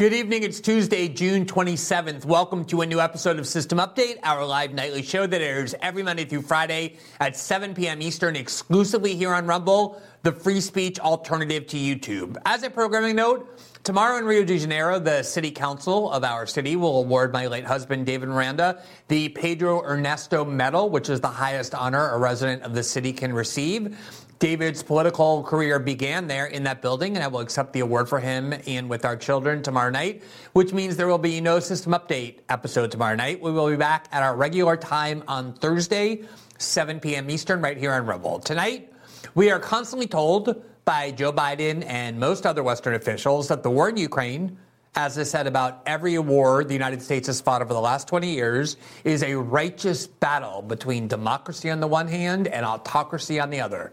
Good evening. It's Tuesday, June 27th. Welcome to a new episode of System Update, our live nightly show that airs every Monday through Friday at 7 p.m. Eastern, exclusively here on Rumble, the free speech alternative to YouTube. As a programming note, tomorrow in Rio de Janeiro, the city council of our city will award my late husband, David Miranda, the Pedro Ernesto Medal, which is the highest honor a resident of the city can receive. David's political career began there in that building, and I will accept the award for him and with our children tomorrow night, which means there will be no system update episode tomorrow night. We will be back at our regular time on Thursday, 7 p.m. Eastern, right here on Rumble. Tonight, we are constantly told by Joe Biden and most other Western officials that the war in Ukraine, as I said about every war the United States has fought over the last 20 years, is a righteous battle between democracy on the one hand and autocracy on the other.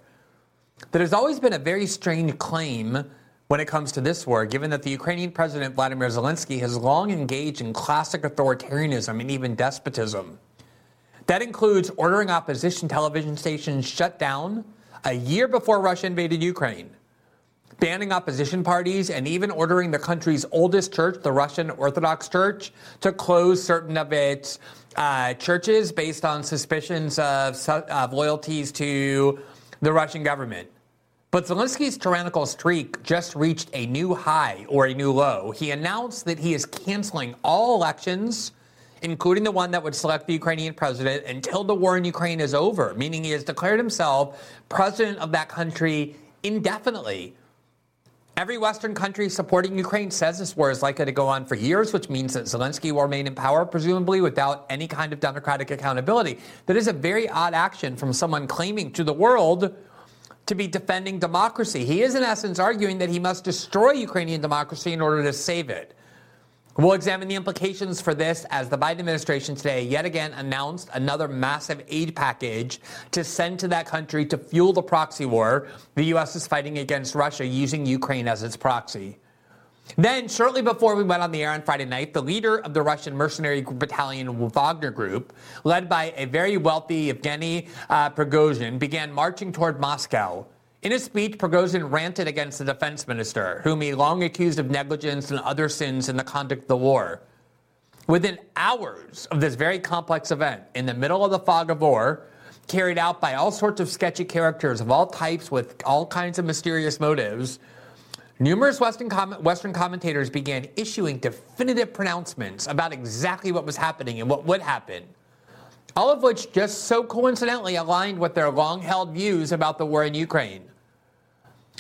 Has always been a very strange claim when it comes to this war, given that the Ukrainian President Vladimir Zelensky has long engaged in classic authoritarianism and even despotism. That includes ordering opposition television stations shut down a year before Russia invaded Ukraine, banning opposition parties, and even ordering the country's oldest church, the Russian Orthodox Church, to close certain of its uh, churches based on suspicions of, of loyalties to the Russian government. But Zelensky's tyrannical streak just reached a new high or a new low. He announced that he is canceling all elections, including the one that would select the Ukrainian president, until the war in Ukraine is over, meaning he has declared himself president of that country indefinitely. Every Western country supporting Ukraine says this war is likely to go on for years, which means that Zelensky will remain in power, presumably without any kind of democratic accountability. That is a very odd action from someone claiming to the world to be defending democracy. He is, in essence, arguing that he must destroy Ukrainian democracy in order to save it. We'll examine the implications for this as the Biden administration today yet again announced another massive aid package to send to that country to fuel the proxy war the U.S. is fighting against Russia using Ukraine as its proxy. Then, shortly before we went on the air on Friday night, the leader of the Russian mercenary battalion Wagner Group, led by a very wealthy Evgeny uh, Prigozhin, began marching toward Moscow. In a speech, Prigozhin ranted against the defense minister, whom he long accused of negligence and other sins in the conduct of the war. Within hours of this very complex event, in the middle of the fog of war, carried out by all sorts of sketchy characters of all types with all kinds of mysterious motives, numerous Western, com- Western commentators began issuing definitive pronouncements about exactly what was happening and what would happen all of which just so coincidentally aligned with their long held views about the war in Ukraine.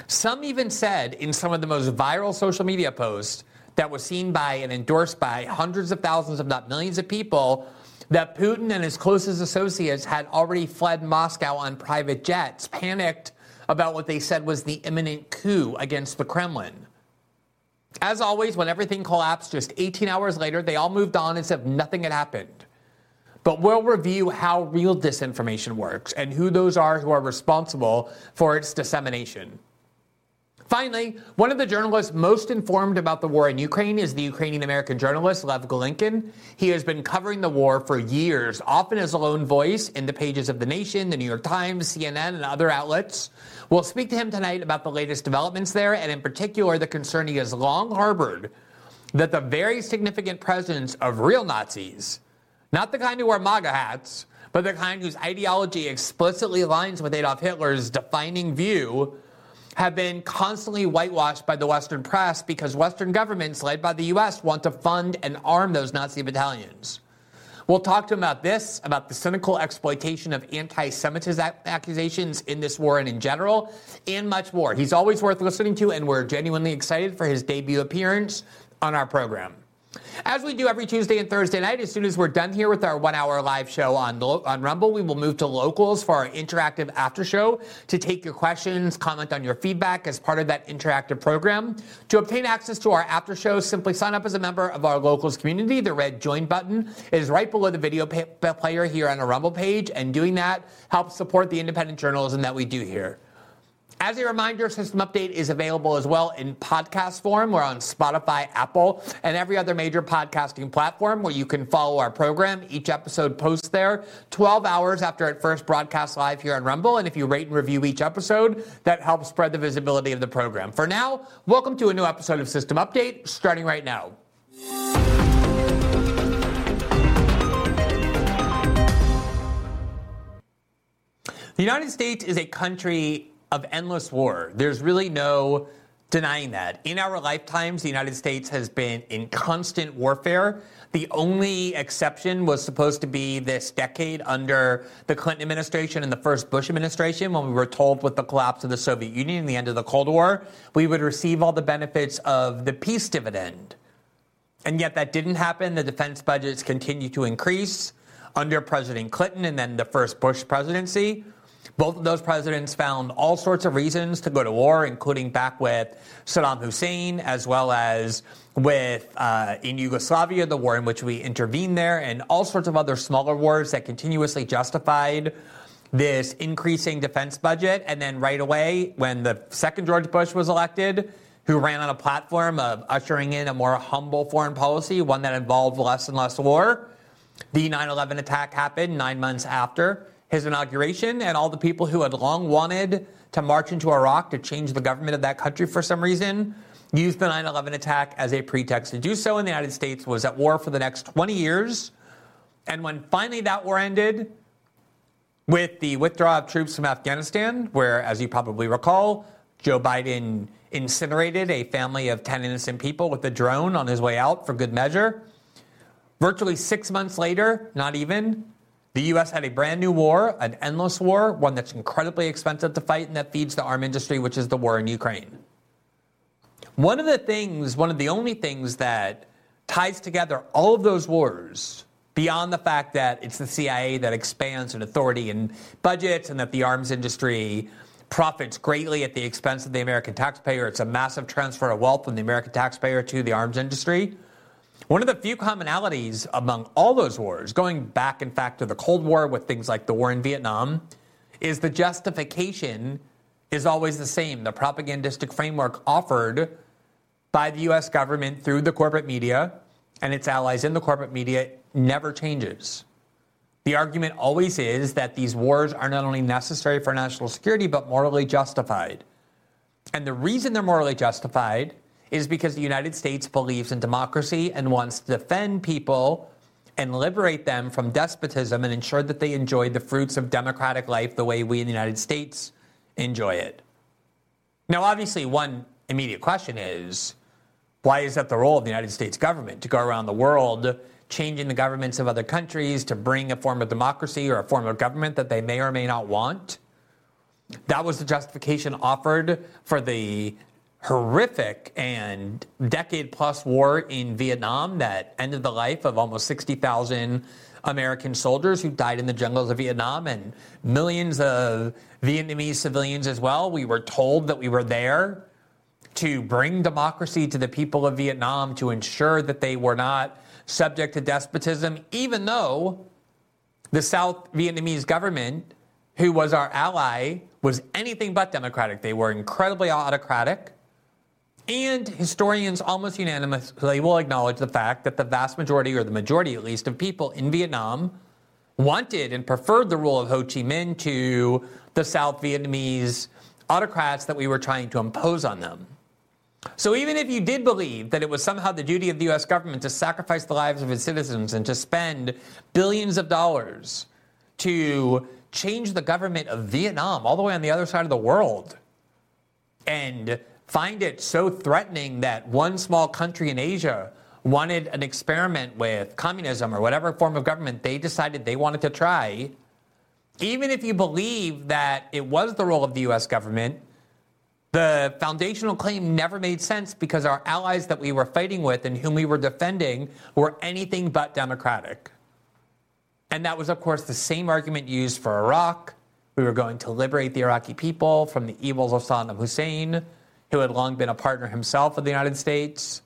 Some even said in some of the most viral social media posts that was seen by and endorsed by hundreds of thousands, if not millions of people, that Putin and his closest associates had already fled Moscow on private jets, panicked about what they said was the imminent coup against the Kremlin. As always, when everything collapsed just 18 hours later, they all moved on as if nothing had happened but we'll review how real disinformation works and who those are who are responsible for its dissemination. Finally, one of the journalists most informed about the war in Ukraine is the Ukrainian American journalist Lev Golinkin. He has been covering the war for years, often as a lone voice in the pages of The Nation, The New York Times, CNN, and other outlets. We'll speak to him tonight about the latest developments there, and in particular, the concern he has long harbored that the very significant presence of real Nazis not the kind who wear MAGA hats, but the kind whose ideology explicitly aligns with Adolf Hitler's defining view, have been constantly whitewashed by the Western press because Western governments, led by the U.S., want to fund and arm those Nazi battalions. We'll talk to him about this, about the cynical exploitation of anti Semitism accusations in this war and in general, and much more. He's always worth listening to, and we're genuinely excited for his debut appearance on our program. As we do every Tuesday and Thursday night, as soon as we're done here with our one hour live show on, on Rumble, we will move to locals for our interactive after show to take your questions, comment on your feedback as part of that interactive program. To obtain access to our after show, simply sign up as a member of our locals community. The red join button is right below the video player here on our Rumble page, and doing that helps support the independent journalism that we do here. As a reminder, System Update is available as well in podcast form. We're on Spotify, Apple, and every other major podcasting platform where you can follow our program. Each episode posts there 12 hours after it first broadcasts live here on Rumble. And if you rate and review each episode, that helps spread the visibility of the program. For now, welcome to a new episode of System Update, starting right now. The United States is a country of endless war. There's really no denying that. In our lifetimes, the United States has been in constant warfare. The only exception was supposed to be this decade under the Clinton administration and the first Bush administration when we were told with the collapse of the Soviet Union and the end of the Cold War, we would receive all the benefits of the peace dividend. And yet that didn't happen. The defense budgets continue to increase under President Clinton and then the first Bush presidency. Both of those presidents found all sorts of reasons to go to war, including back with Saddam Hussein, as well as with uh, in Yugoslavia, the war in which we intervened there, and all sorts of other smaller wars that continuously justified this increasing defense budget. And then right away, when the second George Bush was elected, who ran on a platform of ushering in a more humble foreign policy, one that involved less and less war, the 9 11 attack happened nine months after his inauguration, and all the people who had long wanted to march into Iraq to change the government of that country for some reason used the 9 11 attack as a pretext to do so. And the United States was at war for the next 20 years. And when finally that war ended, with the withdrawal of troops from Afghanistan, where, as you probably recall, Joe Biden incinerated a family of 10 innocent people with a drone on his way out for good measure. Virtually six months later, not even, the U.S. had a brand new war, an endless war, one that's incredibly expensive to fight and that feeds the arm industry, which is the war in Ukraine. One of the things, one of the only things that ties together all of those wars, beyond the fact that it's the CIA that expands in authority and budgets and that the arms industry profits greatly at the expense of the American taxpayer, it's a massive transfer of wealth from the American taxpayer to the arms industry. One of the few commonalities among all those wars, going back in fact to the Cold War with things like the war in Vietnam, is the justification is always the same. The propagandistic framework offered by the US government through the corporate media and its allies in the corporate media never changes. The argument always is that these wars are not only necessary for national security, but morally justified. And the reason they're morally justified is because the United States believes in democracy and wants to defend people and liberate them from despotism and ensure that they enjoy the fruits of democratic life the way we in the United States enjoy it. Now, obviously, one immediate question is why is that the role of the United States government to go around the world changing the governments of other countries to bring a form of democracy or a form of government that they may or may not want? That was the justification offered for the horrific and decade plus war in Vietnam that ended the life of almost 60,000 American soldiers who died in the jungles of Vietnam and millions of Vietnamese civilians as well. We were told that we were there to bring democracy to the people of Vietnam, to ensure that they were not subject to despotism, even though the South Vietnamese government, who was our ally, was anything but democratic. They were incredibly autocratic. And historians almost unanimously will acknowledge the fact that the vast majority, or the majority at least, of people in Vietnam wanted and preferred the rule of Ho Chi Minh to the South Vietnamese autocrats that we were trying to impose on them. So even if you did believe that it was somehow the duty of the US government to sacrifice the lives of its citizens and to spend billions of dollars to change the government of Vietnam all the way on the other side of the world and find it so threatening that one small country in Asia wanted an experiment with communism or whatever form of government they decided they wanted to try, even if you believe that it was the role of the US government, the foundational claim never made sense because our allies that we were fighting with and whom we were defending were anything but democratic. And that was, of course, the same argument used for Iraq. We were going to liberate the Iraqi people from the evils of Saddam Hussein who had long been a partner himself of the United States.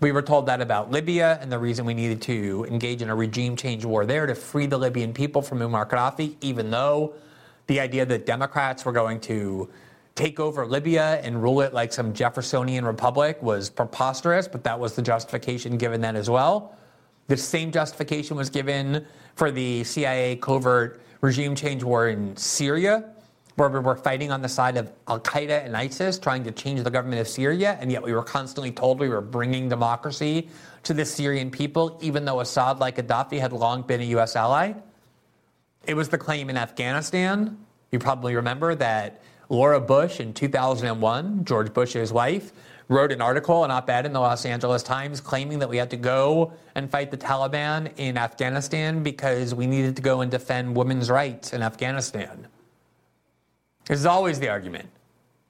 We were told that about Libya and the reason we needed to engage in a regime change war there to free the Libyan people from Muammar Gaddafi, even though the idea that Democrats were going to take over Libya and rule it like some Jeffersonian republic was preposterous, but that was the justification given then as well. The same justification was given for the CIA covert regime change war in Syria, where we were fighting on the side of Al Qaeda and ISIS, trying to change the government of Syria, and yet we were constantly told we were bringing democracy to the Syrian people, even though Assad, like Gaddafi, had long been a U.S. ally. It was the claim in Afghanistan. You probably remember that Laura Bush in 2001, George Bush's wife, wrote an article, an op ed in the Los Angeles Times, claiming that we had to go and fight the Taliban in Afghanistan because we needed to go and defend women's rights in Afghanistan. This is always the argument.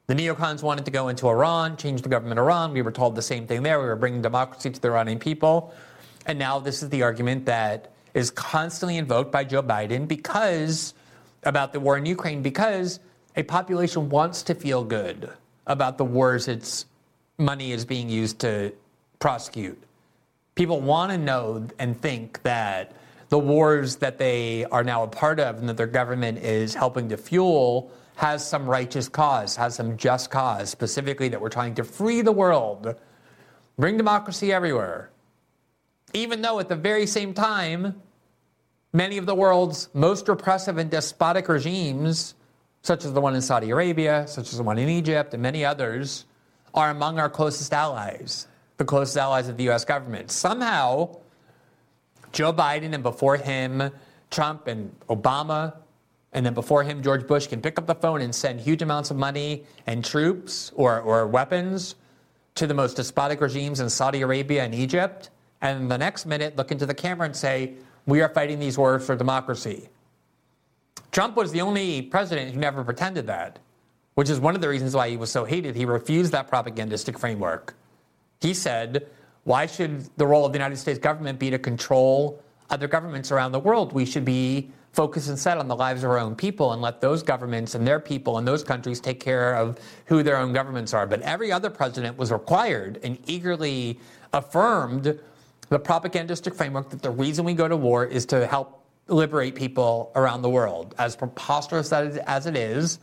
The neocons wanted to go into Iran, change the government of Iran. We were told the same thing there. We were bringing democracy to the Iranian people. And now this is the argument that is constantly invoked by Joe Biden because about the war in Ukraine, because a population wants to feel good about the wars its money is being used to prosecute. People want to know and think that the wars that they are now a part of and that their government is helping to fuel has some righteous cause, has some just cause, specifically that we're trying to free the world, bring democracy everywhere. Even though at the very same time, many of the world's most repressive and despotic regimes such as the one in Saudi Arabia, such as the one in Egypt, and many others, are among our closest allies, the closest allies of the US government. Somehow, Joe Biden and before him, Trump and Obama, and then before him, George Bush can pick up the phone and send huge amounts of money and troops or, or weapons to the most despotic regimes in Saudi Arabia and Egypt. And the next minute, look into the camera and say, We are fighting these wars for democracy. Trump was the only president who never pretended that, which is one of the reasons why he was so hated. He refused that propagandistic framework. He said, why should the role of the United States government be to control other governments around the world? We should be and set on the lives of our own people and let those governments and their people in those countries take care of who their own governments are. But every other president was required and eagerly affirmed the propagandistic framework that the reason we go to war is to help liberate people around the world. As preposterous as it is,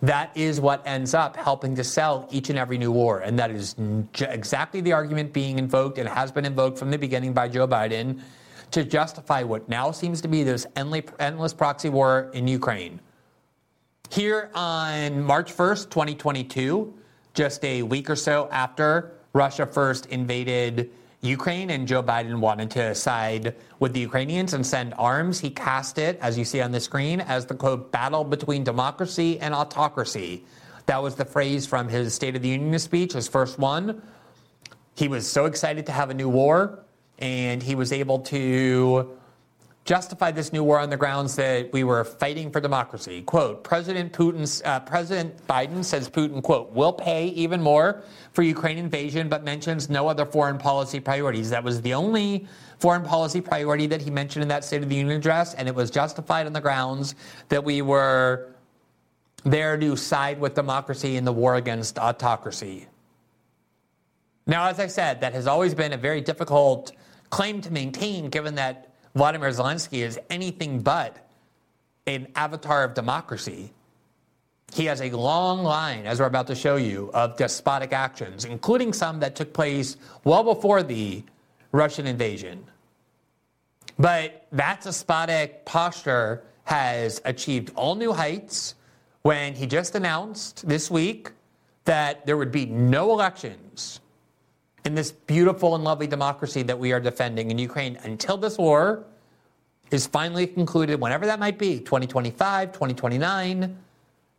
that is what ends up helping to sell each and every new war. And that is exactly the argument being invoked and has been invoked from the beginning by Joe Biden to justify what now seems to be this endless proxy war in Ukraine. Here on March 1st, 2022, just a week or so after Russia first invaded Ukraine, and Joe Biden wanted to side with the Ukrainians and send arms. He cast it, as you see on the screen, as the quote, battle between democracy and autocracy. That was the phrase from his State of the Union speech, his first one. He was so excited to have a new war, and he was able to justify this new war on the grounds that we were fighting for democracy. Quote, President Putin's, uh, President Biden says Putin, quote, will pay even more for Ukraine invasion, but mentions no other foreign policy priorities. That was the only foreign policy priority that he mentioned in that State of the Union address, and it was justified on the grounds that we were there to side with democracy in the war against autocracy. Now, as I said, that has always been a very difficult claim to maintain, given that Vladimir Zelensky is anything but an avatar of democracy. He has a long line, as we're about to show you, of despotic actions, including some that took place well before the Russian invasion. But that despotic posture has achieved all new heights when he just announced this week that there would be no elections in this beautiful and lovely democracy that we are defending in Ukraine until this war is finally concluded, whenever that might be 2025, 2029,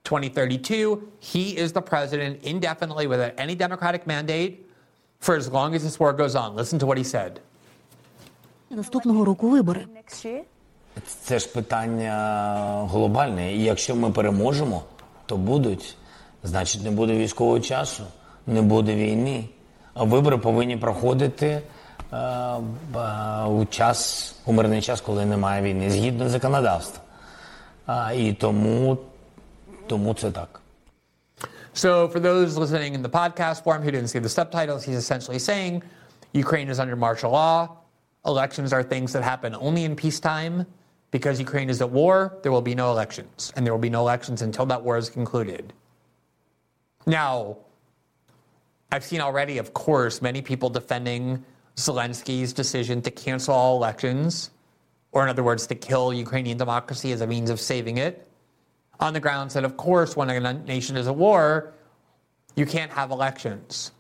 2032. He is the president indefinitely without any Democratic mandate for as long as this war goes on. Listen to what he said. Наступного року вибори. Це ж питання глобальне. І якщо ми переможемо, то будуть. Значить, не буде військового часу, не буде війни. А вибори повинні проходити у час, у мирний час, коли немає війни, згідно законодавства. І тому, тому це так. So, for those listening in the podcast form who didn't see the subtitles, he's essentially saying Ukraine is under martial law. Elections are things that happen only in peacetime. Because Ukraine is at war, there will be no elections. And there will be no elections until that war is concluded. Now, I've seen already, of course, many people defending Zelensky's decision to cancel all elections, or in other words, to kill Ukrainian democracy as a means of saving it, on the grounds that, of course, when a nation is at war, you can't have elections.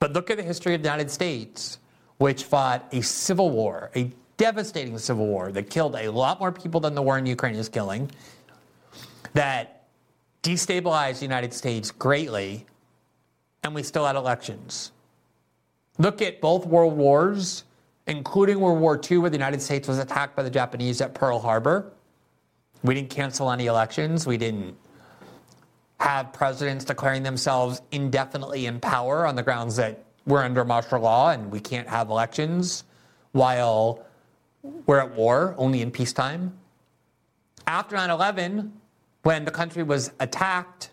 But look at the history of the United States, which fought a civil war, a devastating civil war that killed a lot more people than the war in Ukraine is killing, that destabilized the United States greatly, and we still had elections. Look at both world wars, including World War II, where the United States was attacked by the Japanese at Pearl Harbor. We didn't cancel any elections. We didn't have presidents declaring themselves indefinitely in power on the grounds that we're under martial law and we can't have elections while we're at war, only in peacetime. After 9 11, when the country was attacked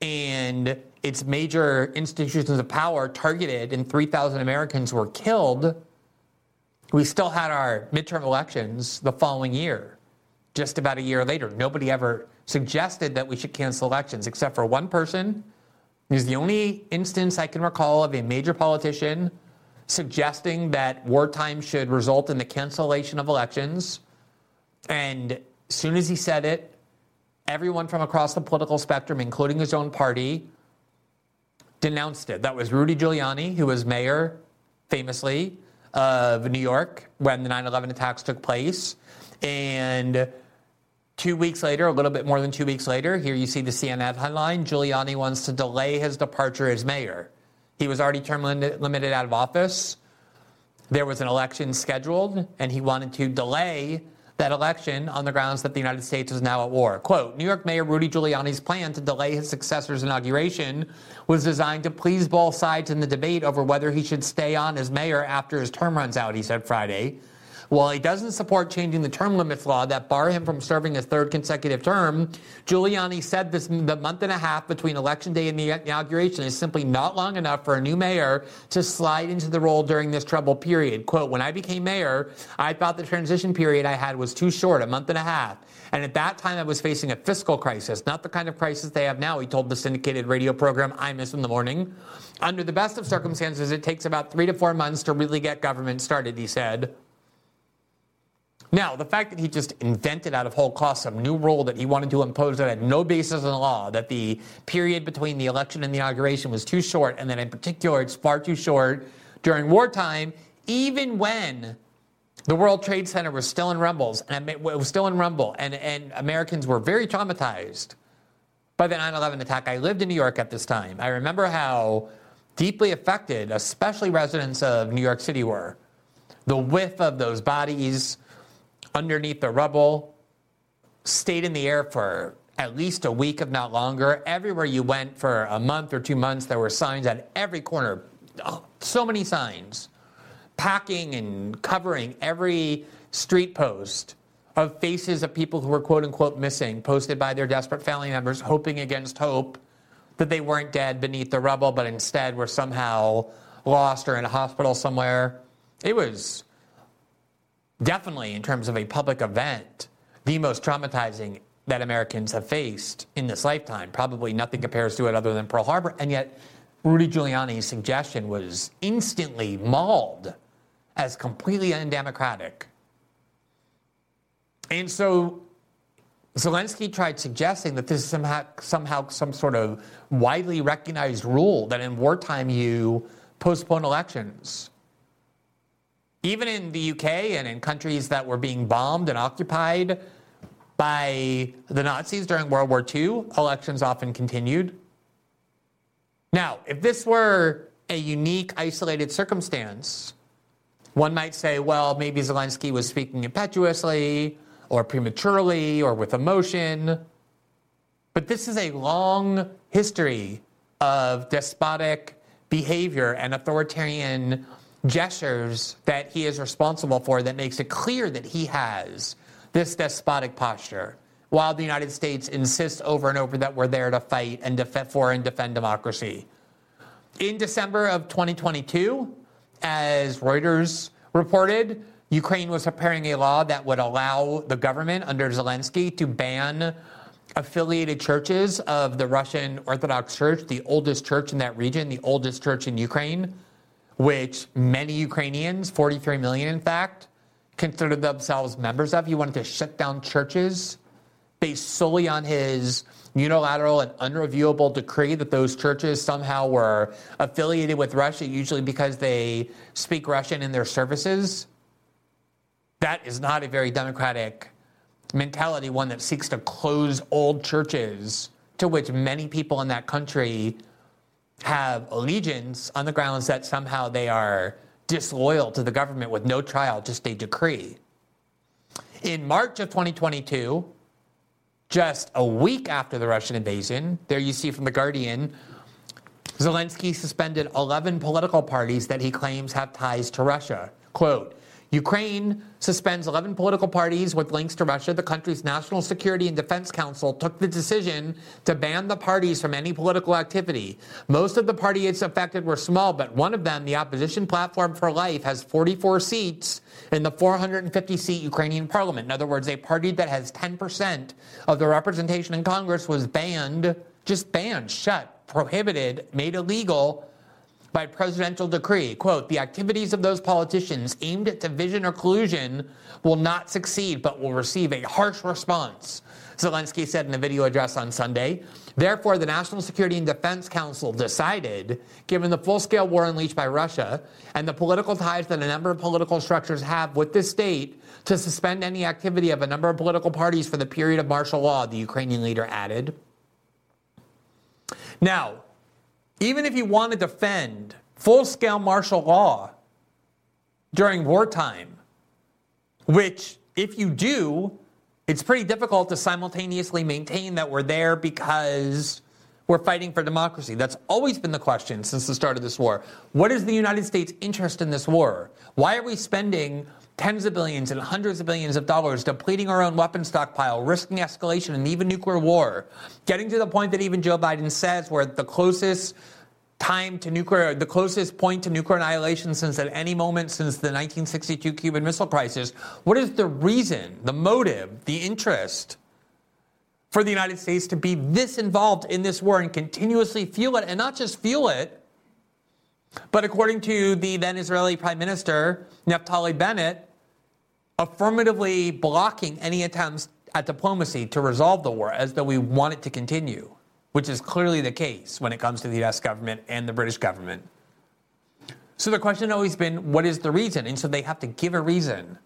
and its major institutions of power targeted and 3,000 Americans were killed, we still had our midterm elections the following year, just about a year later. Nobody ever suggested that we should cancel elections, except for one person. He's the only instance I can recall of a major politician suggesting that wartime should result in the cancellation of elections. And as soon as he said it, everyone from across the political spectrum, including his own party, denounced it. That was Rudy Giuliani, who was mayor, famously, of New York when the 9 11 attacks took place. And two weeks later, a little bit more than two weeks later, here you see the CNN headline Giuliani wants to delay his departure as mayor. He was already term limited out of office. There was an election scheduled, and he wanted to delay that election on the grounds that the United States is now at war. Quote New York Mayor Rudy Giuliani's plan to delay his successor's inauguration was designed to please both sides in the debate over whether he should stay on as mayor after his term runs out, he said Friday. While he doesn't support changing the term limits law that bar him from serving a third consecutive term, Giuliani said this the month and a half between election day and the inauguration is simply not long enough for a new mayor to slide into the role during this troubled period. Quote, when I became mayor, I thought the transition period I had was too short, a month and a half. And at that time, I was facing a fiscal crisis, not the kind of crisis they have now, he told the syndicated radio program Imus in the Morning. Under the best of circumstances, it takes about three to four months to really get government started, he said. Now, the fact that he just invented out of whole cloth some new rule that he wanted to impose that had no basis in law, that the period between the election and the inauguration was too short, and that in particular it's far too short during wartime, even when the World Trade Center was still in rumbles, and it was still in rumble, and, and Americans were very traumatized by the 9 11 attack. I lived in New York at this time. I remember how deeply affected, especially residents of New York City, were. The whiff of those bodies underneath the rubble, stayed in the air for at least a week, if not longer. Everywhere you went for a month or two months, there were signs at every corner. Oh, so many signs, packing and covering every street post of faces of people who were quote unquote missing, posted by their desperate family members, hoping against hope that they weren't dead beneath the rubble, but instead were somehow lost or in a hospital somewhere. It was definitely in terms of a public event, the most traumatizing that Americans have faced in this lifetime. Probably nothing compares to it other than Pearl Harbor. And yet, Rudy Giuliani's suggestion was instantly mauled as completely undemocratic. And so Zelensky tried suggesting that this is somehow, somehow some sort of widely recognized rule that in wartime you postpone elections. Even in the UK and in countries that were being bombed and occupied by the Nazis during World War II, elections often continued. Now, if this were a unique, isolated circumstance, one might say, well, maybe Zelensky was speaking impetuously or prematurely or with emotion. But this is a long history of despotic behavior and authoritarian gestures that he is responsible for that makes it clear that he has this despotic posture, while the United States insists over and over that we're there to fight and def- for and defend democracy. In December of 2022, as Reuters reported, Ukraine was preparing a law that would allow the government under Zelensky to ban affiliated churches of the Russian Orthodox Church, the oldest church in that region, the oldest church in Ukraine, which many Ukrainians, 43 million in fact, consider themselves members of. He wanted to shut down churches based solely on his unilateral and unreviewable decree that those churches somehow were affiliated with Russia, usually because they speak Russian in their services. That is not a very democratic mentality, one that seeks to close old churches to which many people in that country have allegiance on the grounds that somehow they are disloyal to the government with no trial, just a decree. In March of 2022, just a week after the Russian invasion, there you see from The Guardian, Zelensky suspended 11 political parties that he claims have ties to Russia. Quote, Ukraine suspends 11 political parties with links to Russia. The country's National Security and Defense Council took the decision to ban the parties from any political activity. Most of the parties affected were small, but one of them, the Opposition Platform for Life, has 44 seats in the 450 seat Ukrainian parliament. In other words, a party that has 10% of the representation in Congress was banned, just banned, shut, prohibited, made illegal by presidential decree. Quote, the activities of those politicians aimed at division or collusion will not succeed, but will receive a harsh response. Zelensky said in a video address on Sunday. Therefore, the National Security and Defense Council decided, given the full scale war unleashed by Russia and the political ties that a number of political structures have with the state, to suspend any activity of a number of political parties for the period of martial law, the Ukrainian leader added. Now, even if you want to defend full scale martial law during wartime, which, if you do, it's pretty difficult to simultaneously maintain that we're there because we're fighting for democracy. That's always been the question since the start of this war. What is the United States' interest in this war? Why are we spending tens of billions and hundreds of billions of dollars depleting our own weapon stockpile, risking escalation and even nuclear war, getting to the point that even Joe Biden says we're the closest time to nuclear, the closest point to nuclear annihilation since at any moment since the 1962 Cuban Missile Crisis. What is the reason, the motive, the interest for the United States to be this involved in this war and continuously fuel it, and not just fuel it, but according to the then Israeli Prime Minister, Naftali Bennett, affirmatively blocking any attempts at diplomacy to resolve the war as though we want it to continue, which is clearly the case when it comes to the US government and the British government. So the question always been what is the reason? And so they have to give a reason.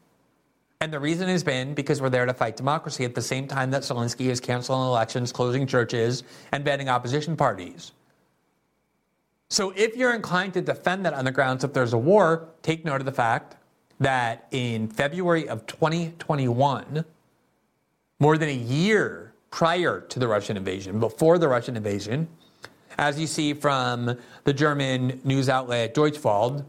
And the reason has been because we're there to fight democracy at the same time that Zelensky is canceling elections, closing churches, and banning opposition parties. So if you're inclined to defend that on the grounds if there's a war, take note of the fact that in February of 2021, more than a year prior to the Russian invasion, before the Russian invasion, as you see from the German news outlet Deutsche Welle,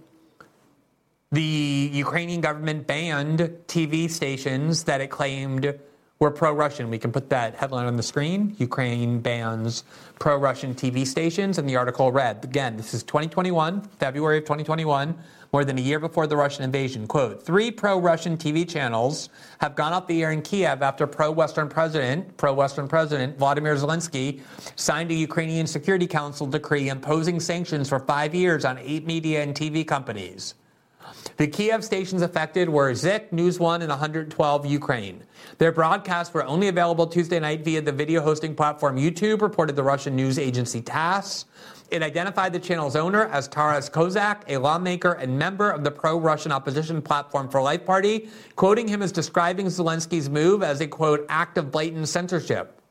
the Ukrainian government banned TV stations that it claimed were pro Russian. We can put that headline on the screen. Ukraine bans pro Russian TV stations. And the article read again, this is 2021, February of 2021, more than a year before the Russian invasion. Quote Three pro Russian TV channels have gone off the air in Kiev after pro Western President, pro Western President Vladimir Zelensky signed a Ukrainian Security Council decree imposing sanctions for five years on eight media and TV companies. The Kiev stations affected were Zik, News One, and 112 Ukraine. Their broadcasts were only available Tuesday night via the video hosting platform YouTube, reported the Russian news agency TASS. It identified the channel's owner as Taras Kozak, a lawmaker and member of the pro Russian opposition platform for Life Party, quoting him as describing Zelensky's move as a quote, act of blatant censorship.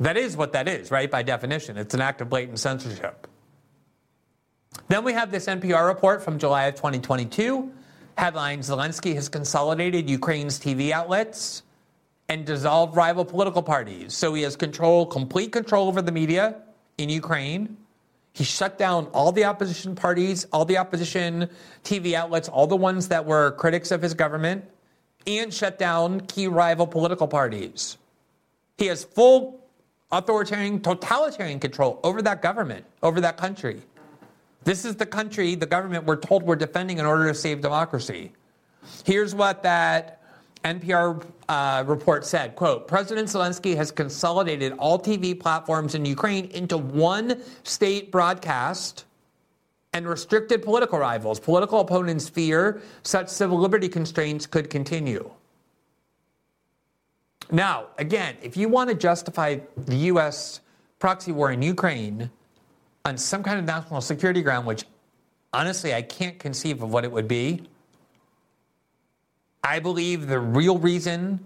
That is what that is, right? By definition, it's an act of blatant censorship. Then we have this NPR report from July of 2022. Headline Zelensky has consolidated Ukraine's TV outlets and dissolved rival political parties. So he has control, complete control over the media in Ukraine. He shut down all the opposition parties, all the opposition TV outlets, all the ones that were critics of his government, and shut down key rival political parties. He has full authoritarian, totalitarian control over that government, over that country. This is the country, the government we're told we're defending in order to save democracy. Here's what that NPR uh, report said, quote, President Zelensky has consolidated all TV platforms in Ukraine into one state broadcast and restricted political rivals. Political opponents fear such civil liberty constraints could continue. Now, again, if you want to justify the U.S. proxy war in Ukraine on some kind of national security ground, which honestly I can't conceive of what it would be, I believe the real reason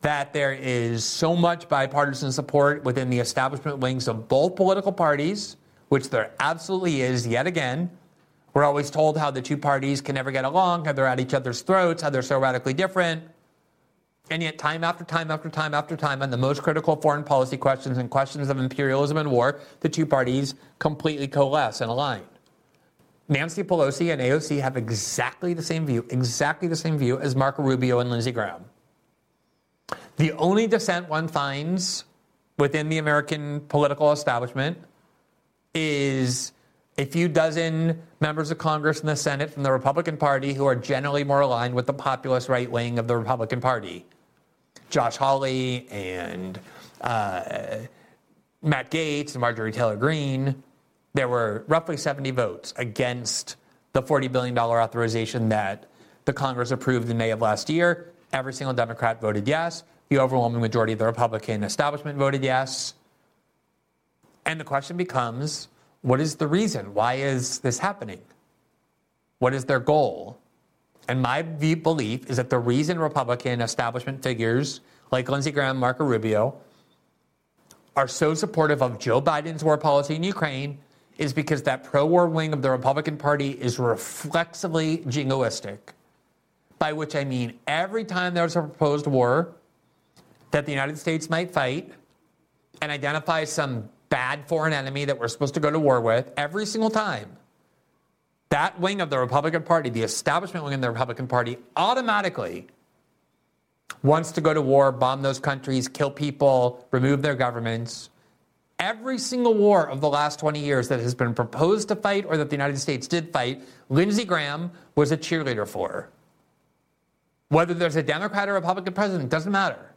that there is so much bipartisan support within the establishment wings of both political parties, which there absolutely is yet again. We're always told how the two parties can never get along, how they're at each other's throats, how they're so radically different. And yet, time after time after time after time, on the most critical foreign policy questions and questions of imperialism and war, the two parties completely coalesce and align. Nancy Pelosi and AOC have exactly the same view, exactly the same view as Marco Rubio and Lindsey Graham. The only dissent one finds within the American political establishment is a few dozen members of Congress and the Senate from the Republican Party who are generally more aligned with the populist right wing of the Republican Party. Josh Hawley and uh, Matt Gaetz and Marjorie Taylor Greene. There were roughly 70 votes against the $40 billion authorization that the Congress approved in May of last year. Every single Democrat voted yes. The overwhelming majority of the Republican establishment voted yes. And the question becomes what is the reason? Why is this happening? What is their goal? And my belief is that the reason Republican establishment figures like Lindsey Graham, and Marco Rubio, are so supportive of Joe Biden's war policy in Ukraine is because that pro war wing of the Republican Party is reflexively jingoistic. By which I mean every time there's a proposed war that the United States might fight and identify some bad foreign enemy that we're supposed to go to war with, every single time that wing of the Republican Party, the establishment wing of the Republican Party, automatically wants to go to war, bomb those countries, kill people, remove their governments. Every single war of the last 20 years that has been proposed to fight or that the United States did fight, Lindsey Graham was a cheerleader for. Whether there's a Democrat or Republican president, doesn't matter.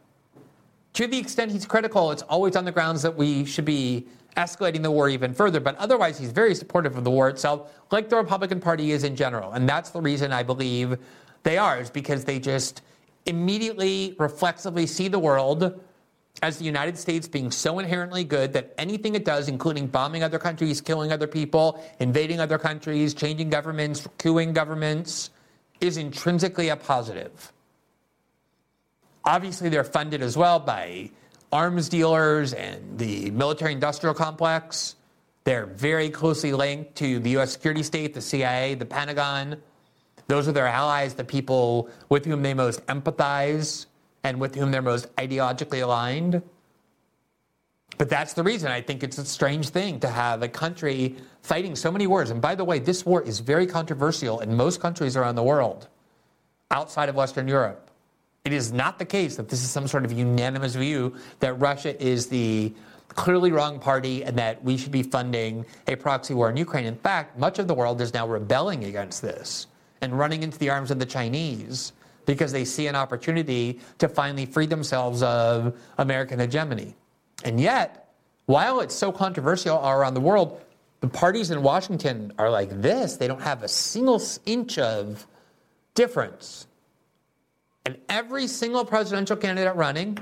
To the extent he's critical, it's always on the grounds that we should be escalating the war even further. But otherwise, he's very supportive of the war itself, like the Republican Party is in general. And that's the reason I believe they are, is because they just immediately, reflexively see the world as the United States being so inherently good that anything it does, including bombing other countries, killing other people, invading other countries, changing governments, couing governments, is intrinsically a positive. Obviously, they're funded as well by arms dealers and the military industrial complex. They're very closely linked to the US security state, the CIA, the Pentagon. Those are their allies, the people with whom they most empathize and with whom they're most ideologically aligned. But that's the reason I think it's a strange thing to have a country fighting so many wars. And by the way, this war is very controversial in most countries around the world outside of Western Europe. It is not the case that this is some sort of unanimous view that Russia is the clearly wrong party and that we should be funding a proxy war in Ukraine. In fact, much of the world is now rebelling against this and running into the arms of the Chinese because they see an opportunity to finally free themselves of American hegemony. And yet, while it's so controversial all around the world, the parties in Washington are like this. They don't have a single inch of difference. And every single presidential candidate running,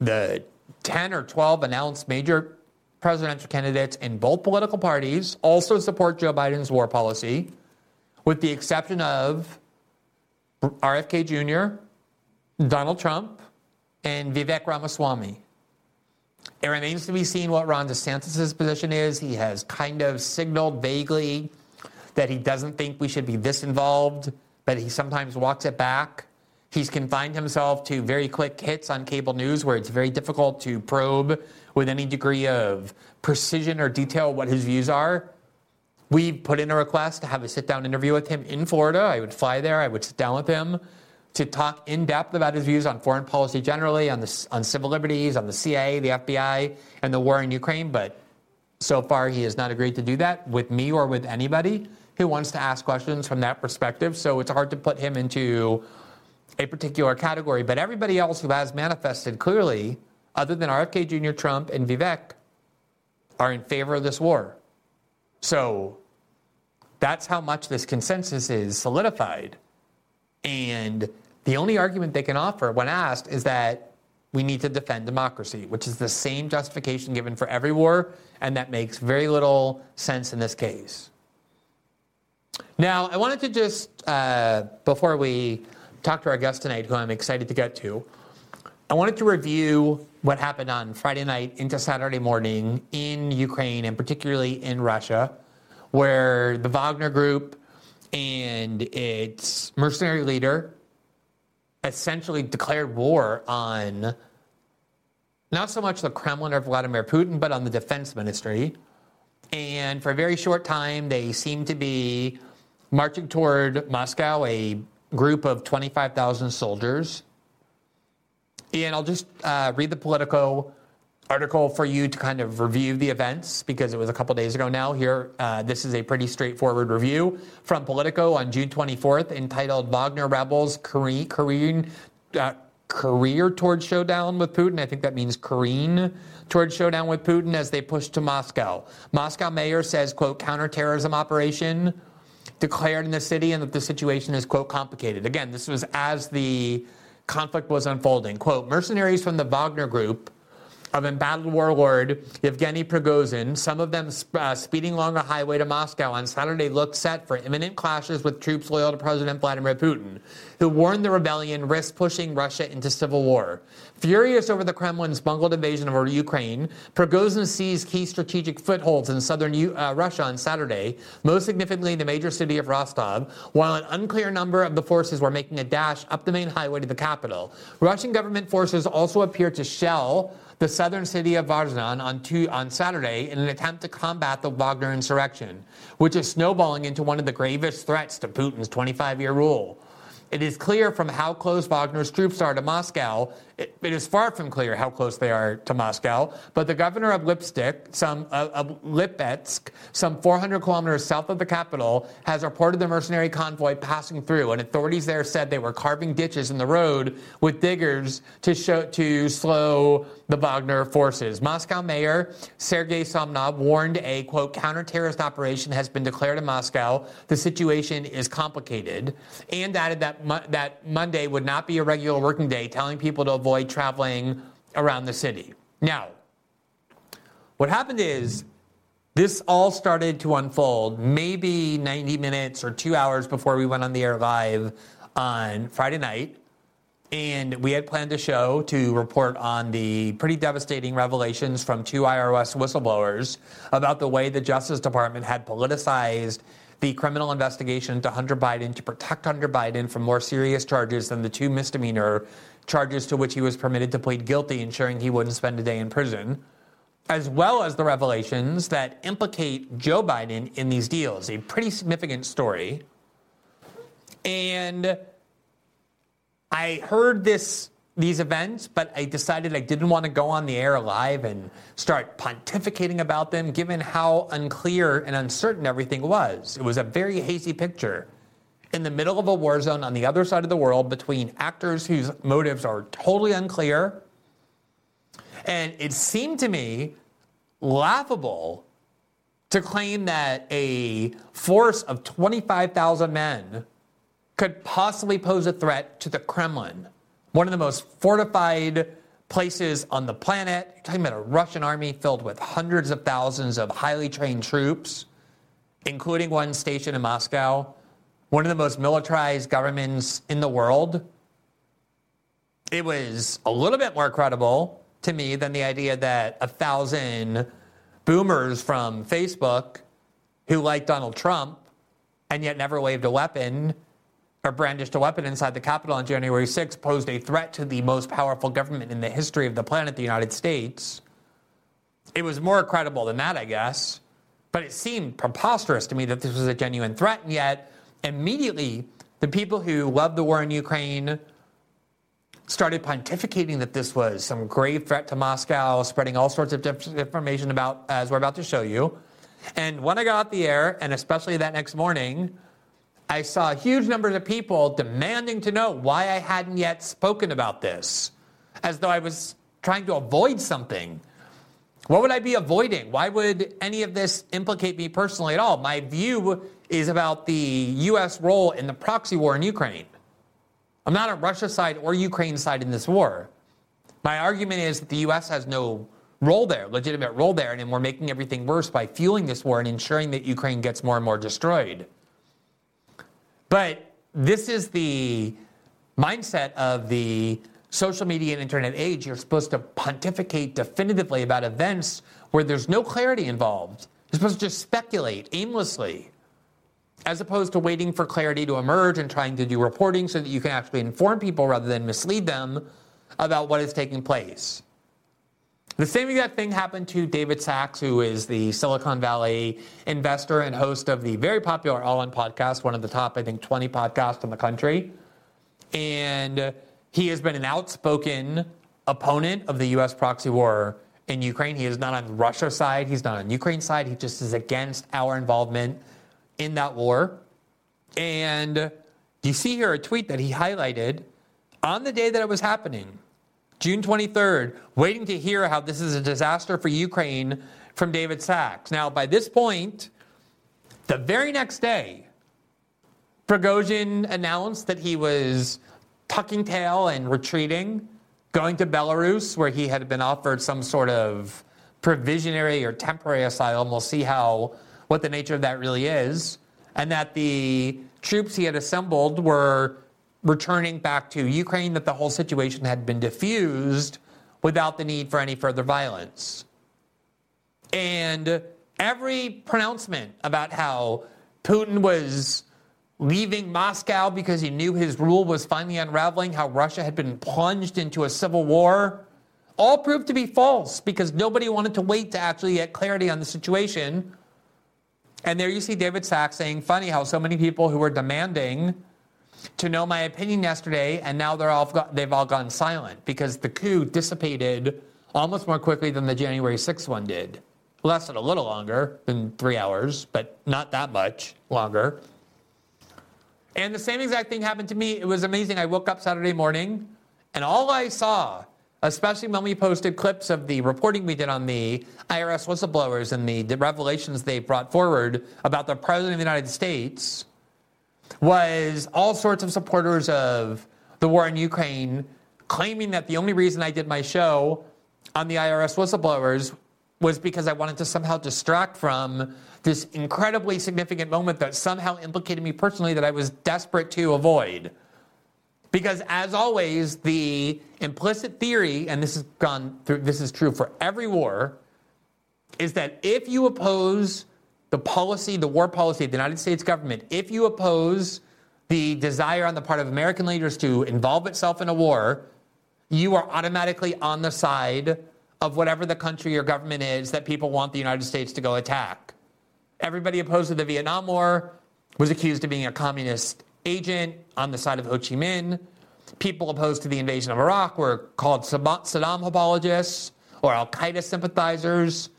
the 10 or 12 announced major presidential candidates in both political parties also support Joe Biden's war policy, with the exception of RFK Jr., Donald Trump, and Vivek Ramaswamy. It remains to be seen what Ron DeSantis' position is. He has kind of signaled vaguely that he doesn't think we should be this involved but he sometimes walks it back. He's confined himself to very quick hits on cable news where it's very difficult to probe with any degree of precision or detail what his views are. We put in a request to have a sit down interview with him in Florida. I would fly there, I would sit down with him to talk in depth about his views on foreign policy generally, on, the, on civil liberties, on the CIA, the FBI, and the war in Ukraine. But so far, he has not agreed to do that with me or with anybody who wants to ask questions from that perspective. So it's hard to put him into a particular category, but everybody else who has manifested clearly, other than RFK Jr., Trump, and Vivek, are in favor of this war. So that's how much this consensus is solidified. And the only argument they can offer when asked is that we need to defend democracy, which is the same justification given for every war, and that makes very little sense in this case. Now, I wanted to just, uh, before we talk to our guest tonight, who I'm excited to get to, I wanted to review what happened on Friday night into Saturday morning in Ukraine and particularly in Russia, where the Wagner Group and its mercenary leader essentially declared war on not so much the Kremlin or Vladimir Putin, but on the defense ministry. And for a very short time, they seemed to be marching toward Moscow, a group of 25,000 soldiers. And I'll just uh, read the Politico article for you to kind of review the events because it was a couple days ago now. Here, uh, this is a pretty straightforward review from Politico on June 24th entitled Wagner Rebels Korean, Korean uh, Career Towards Showdown with Putin. I think that means Korean towards showdown with Putin as they push to Moscow. Moscow mayor says, quote, counterterrorism operation declared in the city and that the situation is, quote, complicated. Again, this was as the conflict was unfolding. Quote, mercenaries from the Wagner Group of embattled warlord Yevgeny Prigozhin, some of them uh, speeding along a highway to Moscow on Saturday, looked set for imminent clashes with troops loyal to President Vladimir Putin, who warned the rebellion risked pushing Russia into civil war. Furious over the Kremlin's bungled invasion of Ukraine, Prigozhin seized key strategic footholds in southern uh, Russia on Saturday, most significantly the major city of Rostov, while an unclear number of the forces were making a dash up the main highway to the capital. Russian government forces also appeared to shell the southern city of Vazhdan on, two, on Saturday in an attempt to combat the Wagner insurrection, which is snowballing into one of the gravest threats to Putin's 25 year rule. It is clear from how close Wagner's troops are to Moscow. It, it is far from clear how close they are to Moscow. But the governor of Lipetsk, some uh, of Lipetsk, some 400 kilometers south of the capital, has reported the mercenary convoy passing through, and authorities there said they were carving ditches in the road with diggers to show to slow the Wagner forces. Moscow Mayor Sergei Samnov warned a quote counter-terrorist operation has been declared in Moscow. The situation is complicated, and added that that Monday would not be a regular working day, telling people to avoid traveling around the city. Now, what happened is this all started to unfold maybe 90 minutes or two hours before we went on the air live on Friday night. And we had planned a show to report on the pretty devastating revelations from two IRS whistleblowers about the way the Justice Department had politicized the criminal investigation into Hunter Biden to protect Hunter Biden from more serious charges than the two misdemeanor charges to which he was permitted to plead guilty, ensuring he wouldn't spend a day in prison, as well as the revelations that implicate Joe Biden in these deals. A pretty significant story. And I heard this these events, but I decided I didn't want to go on the air live and start pontificating about them, given how unclear and uncertain everything was. It was a very hazy picture. In the middle of a war zone on the other side of the world between actors whose motives are totally unclear. And it seemed to me laughable to claim that a force of 25,000 men could possibly pose a threat to the Kremlin one of the most fortified places on the planet. You're talking about a Russian army filled with hundreds of thousands of highly trained troops, including one stationed in Moscow, one of the most militarized governments in the world. It was a little bit more credible to me than the idea that a thousand boomers from Facebook who like Donald Trump and yet never waved a weapon or brandished a weapon inside the Capitol on January 6 posed a threat to the most powerful government in the history of the planet, the United States. It was more credible than that, I guess. But it seemed preposterous to me that this was a genuine threat. And yet, immediately, the people who loved the war in Ukraine started pontificating that this was some grave threat to Moscow, spreading all sorts of information about, as we're about to show you. And when I got off the air, and especially that next morning, I saw huge numbers of people demanding to know why I hadn't yet spoken about this, as though I was trying to avoid something. What would I be avoiding? Why would any of this implicate me personally at all? My view is about the U.S. role in the proxy war in Ukraine. I'm not on Russia's side or Ukraine's side in this war. My argument is that the U.S. has no role there, legitimate role there, and we're making everything worse by fueling this war and ensuring that Ukraine gets more and more destroyed. But this is the mindset of the social media and internet age. You're supposed to pontificate definitively about events where there's no clarity involved. You're supposed to just speculate aimlessly, as opposed to waiting for clarity to emerge and trying to do reporting so that you can actually inform people rather than mislead them about what is taking place. The same exact thing happened to David Sacks, who is the Silicon Valley investor and host of the very popular All In podcast, one of the top, I think, 20 podcasts in the country. And he has been an outspoken opponent of the U.S. proxy war in Ukraine. He is not on Russia's side, he's not on Ukraine's side. He just is against our involvement in that war. And you see here a tweet that he highlighted on the day that it was happening. June 23rd, waiting to hear how this is a disaster for Ukraine from David Sacks. Now, by this point, the very next day, Prigozhin announced that he was tucking tail and retreating, going to Belarus, where he had been offered some sort of provisionary or temporary asylum. We'll see how what the nature of that really is, and that the troops he had assembled were returning back to Ukraine, that the whole situation had been diffused without the need for any further violence. And every pronouncement about how Putin was leaving Moscow because he knew his rule was finally unraveling, how Russia had been plunged into a civil war, all proved to be false because nobody wanted to wait to actually get clarity on the situation. And there you see David Sacks saying, funny how so many people who were demanding to know my opinion yesterday, and now they're all they've all gone silent because the coup dissipated almost more quickly than the January 6th one did. Lasted a little longer than three hours, but not that much longer. And the same exact thing happened to me. It was amazing. I woke up Saturday morning, and all I saw, especially when we posted clips of the reporting we did on the IRS whistleblowers and the, revelations they brought forward about the President of the United States, was all sorts of supporters of the war in Ukraine claiming that the only reason I did my show on the IRS whistleblowers was because I wanted to somehow distract from this incredibly significant moment that somehow implicated me personally that I was desperate to avoid. Because as always, the implicit theory, and this has gone through, this is true for every war, is that if you oppose the policy, the war policy of the United States government, if you oppose the desire on the part of American leaders to involve itself in a war, you are automatically on the side of whatever the country or government is that people want the United States to go attack. Everybody opposed to the Vietnam War was accused of being a communist agent on the side of Ho Chi Minh. People opposed to the invasion of Iraq were called Saddam apologists or Al Qaeda sympathizers.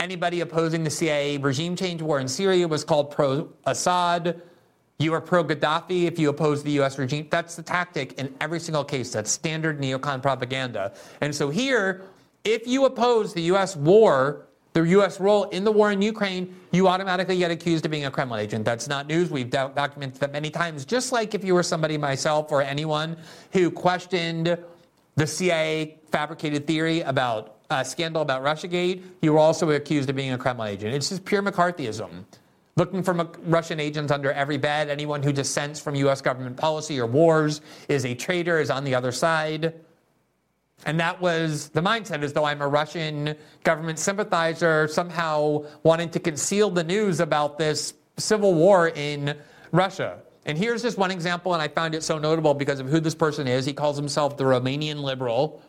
Anybody opposing the CIA regime change war in Syria was called pro Assad. You are pro Gaddafi if you oppose the US regime. That's the tactic in every single case. That's standard neocon propaganda. And so here, if you oppose the US war, the US role in the war in Ukraine, you automatically get accused of being a Kremlin agent. That's not news. We've documented that many times. Just like if you were somebody, myself or anyone, who questioned the CIA fabricated theory about uh, scandal about Russiagate, you were also accused of being a Kremlin agent. It's just pure McCarthyism. Looking for Russian agents under every bed. Anyone who dissents from U.S. government policy or wars is a traitor, is on the other side. And that was the mindset, as though I'm a Russian government sympathizer, somehow wanting to conceal the news about this civil war in Russia. And here's just one example, and I found it so notable because of who this person is. He calls himself the Romanian liberal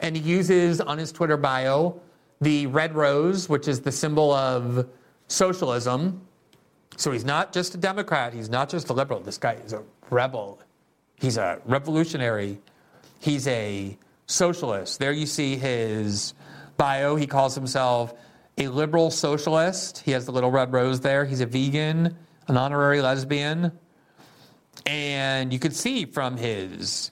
and he uses on his Twitter bio the red rose, which is the symbol of socialism. So he's not just a Democrat, he's not just a liberal. This guy is a rebel, he's a revolutionary, he's a socialist. There you see his bio. He calls himself a liberal socialist. He has the little red rose there. He's a vegan. an honorary lesbian. And you can see from his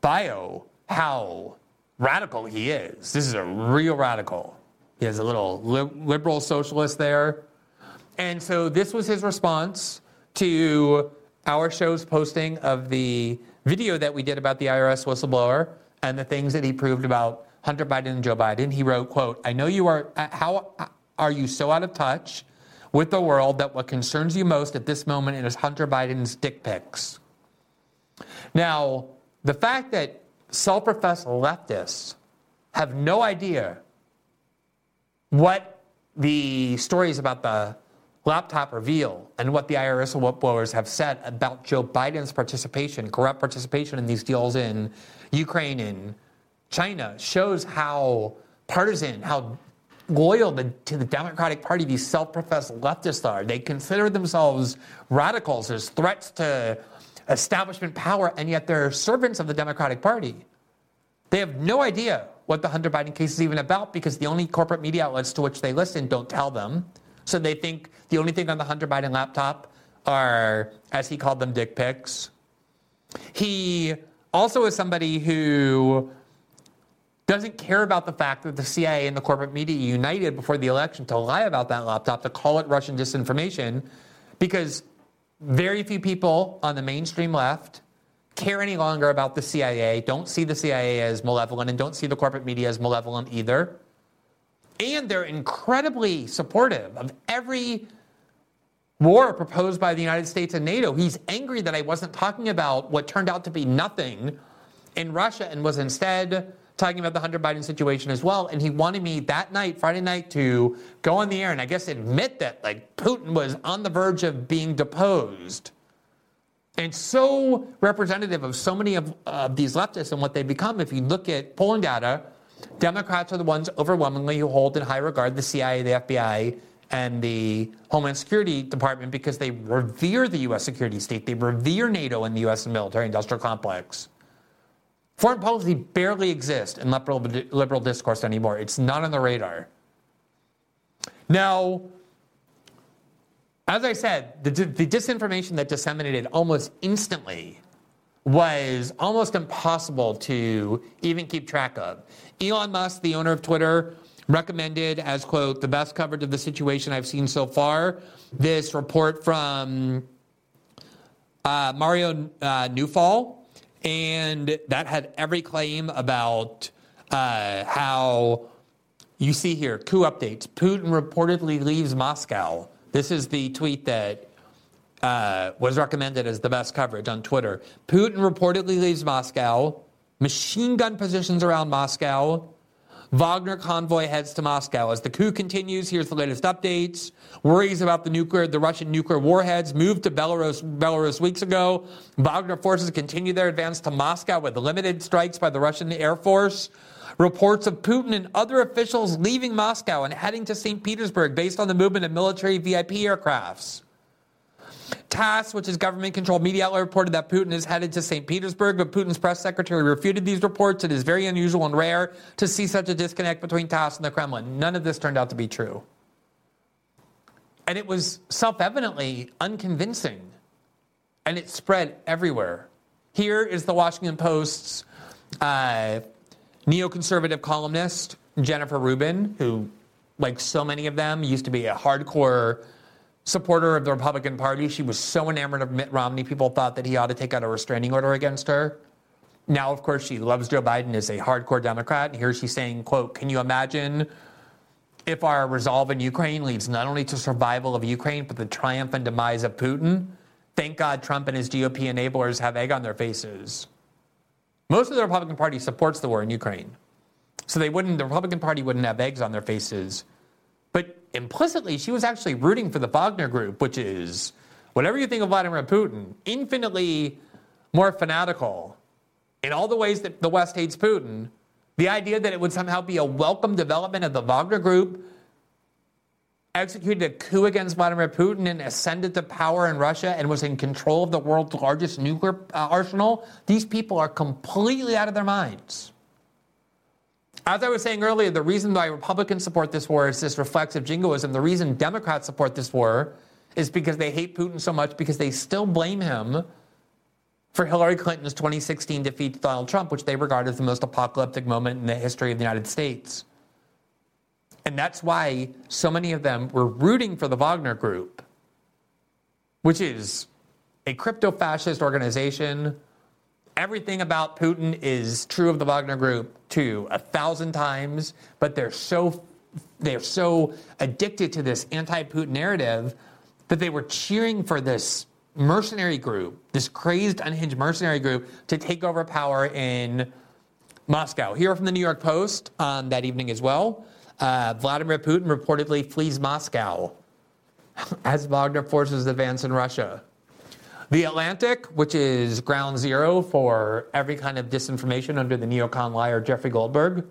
bio how radical he is. This is a real radical. He has a little li- liberal socialist there. And so this was his response to our show's posting of the video that we did about the IRS whistleblower and the things that he proved about Hunter Biden and Joe Biden. He wrote, quote, I know you are, uh, how are you so out of touch with the world that what concerns you most at this moment is Hunter Biden's dick pics? Now, the fact that self-professed leftists have no idea what the stories about the laptop reveal and what the IRS whistleblowers have said about Joe Biden's participation, corrupt participation in these deals in Ukraine and China shows how partisan, how loyal to the Democratic Party these self professed leftists are. They consider themselves radicals as threats to establishment power, and yet they're servants of the Democratic Party. They have no idea what the Hunter Biden case is even about because the only corporate media outlets to which they listen don't tell them. So they think the only thing on the Hunter Biden laptop are, as he called them, dick pics. He also is somebody who doesn't care about the fact that the CIA and the corporate media united before the election to lie about that laptop, to call it Russian disinformation, because very few people on the mainstream left care any longer about the CIA, don't see the CIA as malevolent, and don't see the corporate media as malevolent either. And they're incredibly supportive of every war proposed by the United States and NATO. He's angry that I wasn't talking about what turned out to be nothing in Russia and was instead talking about the Hunter Biden situation as well. And he wanted me that night, Friday night, to go on the air and I guess admit that like Putin was on the verge of being deposed. And so representative of so many of uh, these leftists and what they become. If you look at polling data, Democrats are the ones overwhelmingly who hold in high regard the CIA, the FBI, and the Homeland Security Department because they revere the U.S. security state. They revere NATO and the U.S. military industrial complex. Foreign policy barely exists in liberal, liberal discourse anymore. It's not on the radar. Now, as I said, the, the disinformation that disseminated almost instantly was almost impossible to even keep track of. Elon Musk, the owner of Twitter, recommended as, quote, the best coverage of the situation I've seen so far. This report from uh, Mario uh, Nawfal, and that had every claim about uh, how you see here coup updates. Putin reportedly leaves Moscow. This is the tweet that uh, was recommended as the best coverage on Twitter. Putin reportedly leaves Moscow. Machine gun positions around Moscow. Wagner convoy heads to Moscow. As the coup continues, here's the latest updates. Worries about the nuclear, the Russian nuclear warheads moved to Belarus, Belarus weeks ago. Wagner forces continue their advance to Moscow with limited strikes by the Russian Air Force. Reports of Putin and other officials leaving Moscow and heading to St. Petersburg based on the movement of military VIP aircrafts. TASS, which is government controlled media outlet, reported that Putin is headed to St. Petersburg, but Putin's press secretary refuted these reports. It is very unusual and rare to see such a disconnect between TASS and the Kremlin. None of this turned out to be true. And it was self evidently unconvincing, and it spread everywhere. Here is the Washington Post's uh, neoconservative columnist, Jennifer Rubin, who, like so many of them, used to be a hardcore supporter of the Republican Party. She was so enamored of Mitt Romney, people thought that he ought to take out a restraining order against her. Now, of course, she loves Joe Biden, is a hardcore Democrat. And here she's saying, quote, can you imagine if our resolve in Ukraine leads not only to survival of Ukraine, but the triumph and demise of Putin? Thank God Trump and his GOP enablers have egg on their faces. Most of the Republican Party supports the war in Ukraine. So they wouldn't, the Republican Party wouldn't have eggs on their faces implicitly, she was actually rooting for the Wagner Group, which is, whatever you think of Vladimir Putin, infinitely more fanatical in all the ways that the West hates Putin. The idea that it would somehow be a welcome development of the Wagner Group executed a coup against Vladimir Putin and ascended to power in Russia and was in control of the world's largest nuclear uh, arsenal, these people are completely out of their minds. As I was saying earlier, the reason why Republicans support this war is this reflexive jingoism. The reason Democrats support this war is because they hate Putin so much because they still blame him for Hillary Clinton's 2016 defeat to Donald Trump, which they regard as the most apocalyptic moment in the history of the United States. And that's why so many of them were rooting for the Wagner Group, which is a crypto fascist organization. Everything about Putin is true of the Wagner Group too, a thousand times, but they're so they're so addicted to this anti-Putin narrative that they were cheering for this mercenary group, this crazed, unhinged mercenary group, to take over power in Moscow. Here from the New York Post um, that evening as well. Uh, Vladimir Putin reportedly flees Moscow as Wagner forces advance in Russia. The Atlantic, which is ground zero for every kind of disinformation under the neocon liar Jeffrey Goldberg,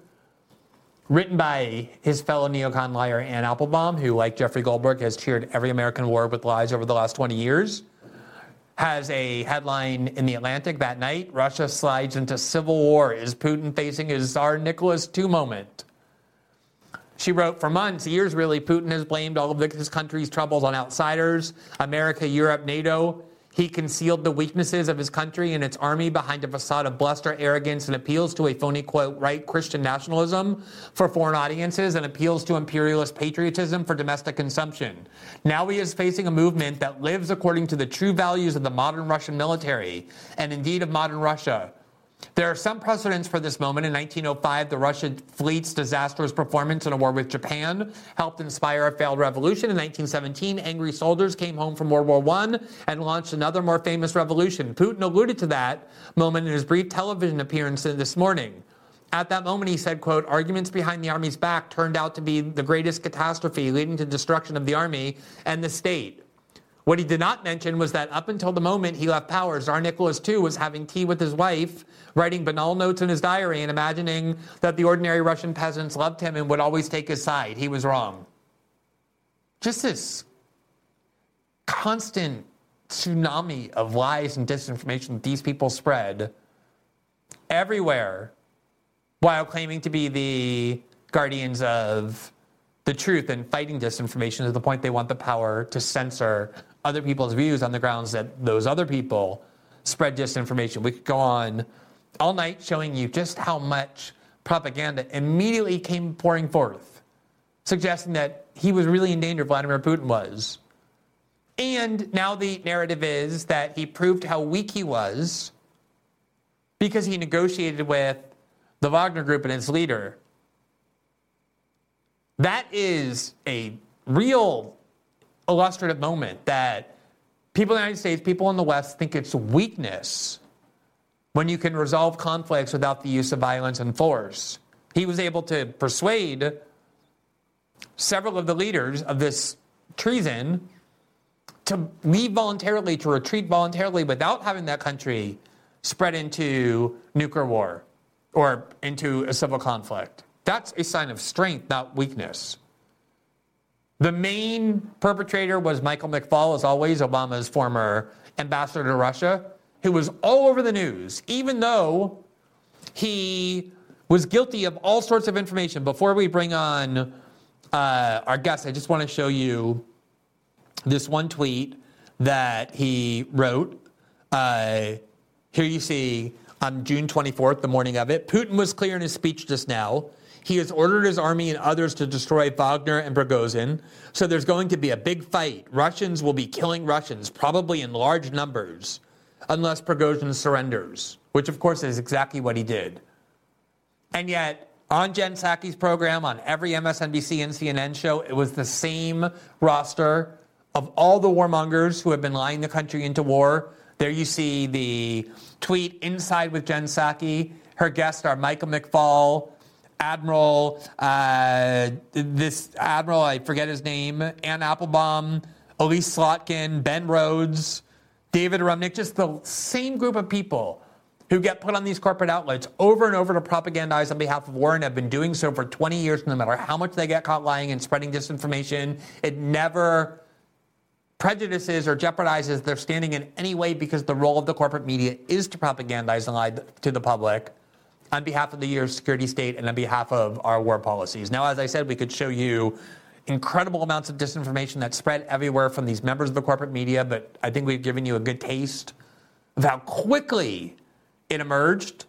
written by his fellow neocon liar Anne Applebaum, who, like Jeffrey Goldberg, has cheered every American war with lies over the last 20 years has a headline in the Atlantic that night Russia slides into civil war. Is Putin facing his Tsar Nicholas II moment? She wrote, For months, years really, Putin has blamed all of his country's troubles on outsiders America, Europe, NATO. He concealed the weaknesses of his country and its army behind a facade of bluster, arrogance, and appeals to a phony, quote, right Christian nationalism for foreign audiences and appeals to imperialist patriotism for domestic consumption. Now he is facing a movement that lives according to the true values of the modern Russian military and indeed of modern Russia. There are some precedents for this moment. In 1905, the Russian fleet's disastrous performance in a war with Japan helped inspire a failed revolution. In 1917, angry soldiers came home from World War I and launched another more famous revolution. Putin alluded to that moment in his brief television appearance this morning. At that moment, he said, quote, arguments behind the army's back turned out to be the greatest catastrophe leading to destruction of the army and the state. What he did not mention was that up until the moment he left power, Tsar Nicholas II was having tea with his wife, writing banal notes in his diary, and imagining that the ordinary Russian peasants loved him and would always take his side. He was wrong. Just this constant tsunami of lies and disinformation that these people spread everywhere while claiming to be the guardians of the truth and fighting disinformation to the point they want the power to censor other people's views on the grounds that those other people spread disinformation. We could go on all night showing you just how much propaganda immediately came pouring forth, suggesting that he was really in danger, Vladimir Putin was. And now the narrative is that he proved how weak he was because he negotiated with the Wagner Group and its leader. That is a real illustrative moment that people in the United States, people in the West think it's weakness when you can resolve conflicts without the use of violence and force. He was able to persuade several of the leaders of this treason to leave voluntarily, to retreat voluntarily without having that country spread into nuclear war or into a civil conflict. That's a sign of strength, not weakness. The main perpetrator was Michael McFaul, as always, Obama's former ambassador to Russia, who was all over the news, even though he was guilty of all sorts of information. Before we bring on uh, our guest, I just want to show you this one tweet that he wrote. Uh, here you see on June 24th, the morning of it. Putin was clear in his speech just now. He has ordered his army and others to destroy Wagner and Prigozhin. So there's going to be a big fight. Russians will be killing Russians, probably in large numbers, unless Prigozhin surrenders, which of course is exactly what he did. And yet, on Jen Psaki's program, on every MSNBC and CNN show, it was the same roster of all the warmongers who have been lying the country into war. There you see the tweet inside with Jen Psaki. Her guests are Michael McFaul, Admiral, uh, this Admiral, I forget his name, Anne Applebaum, Elise Slotkin, Ben Rhodes, David Remnick, just the same group of people who get put on these corporate outlets over and over to propagandize on behalf of Warren have been doing so for 20 years, no matter how much they get caught lying and spreading disinformation. It never prejudices or jeopardizes their standing in any way because the role of the corporate media is to propagandize and lie to the public on behalf of the U.S. security state and on behalf of our war policies. Now, as I said, we could show you incredible amounts of disinformation that spread everywhere from these members of the corporate media, but I think we've given you a good taste of how quickly it emerged.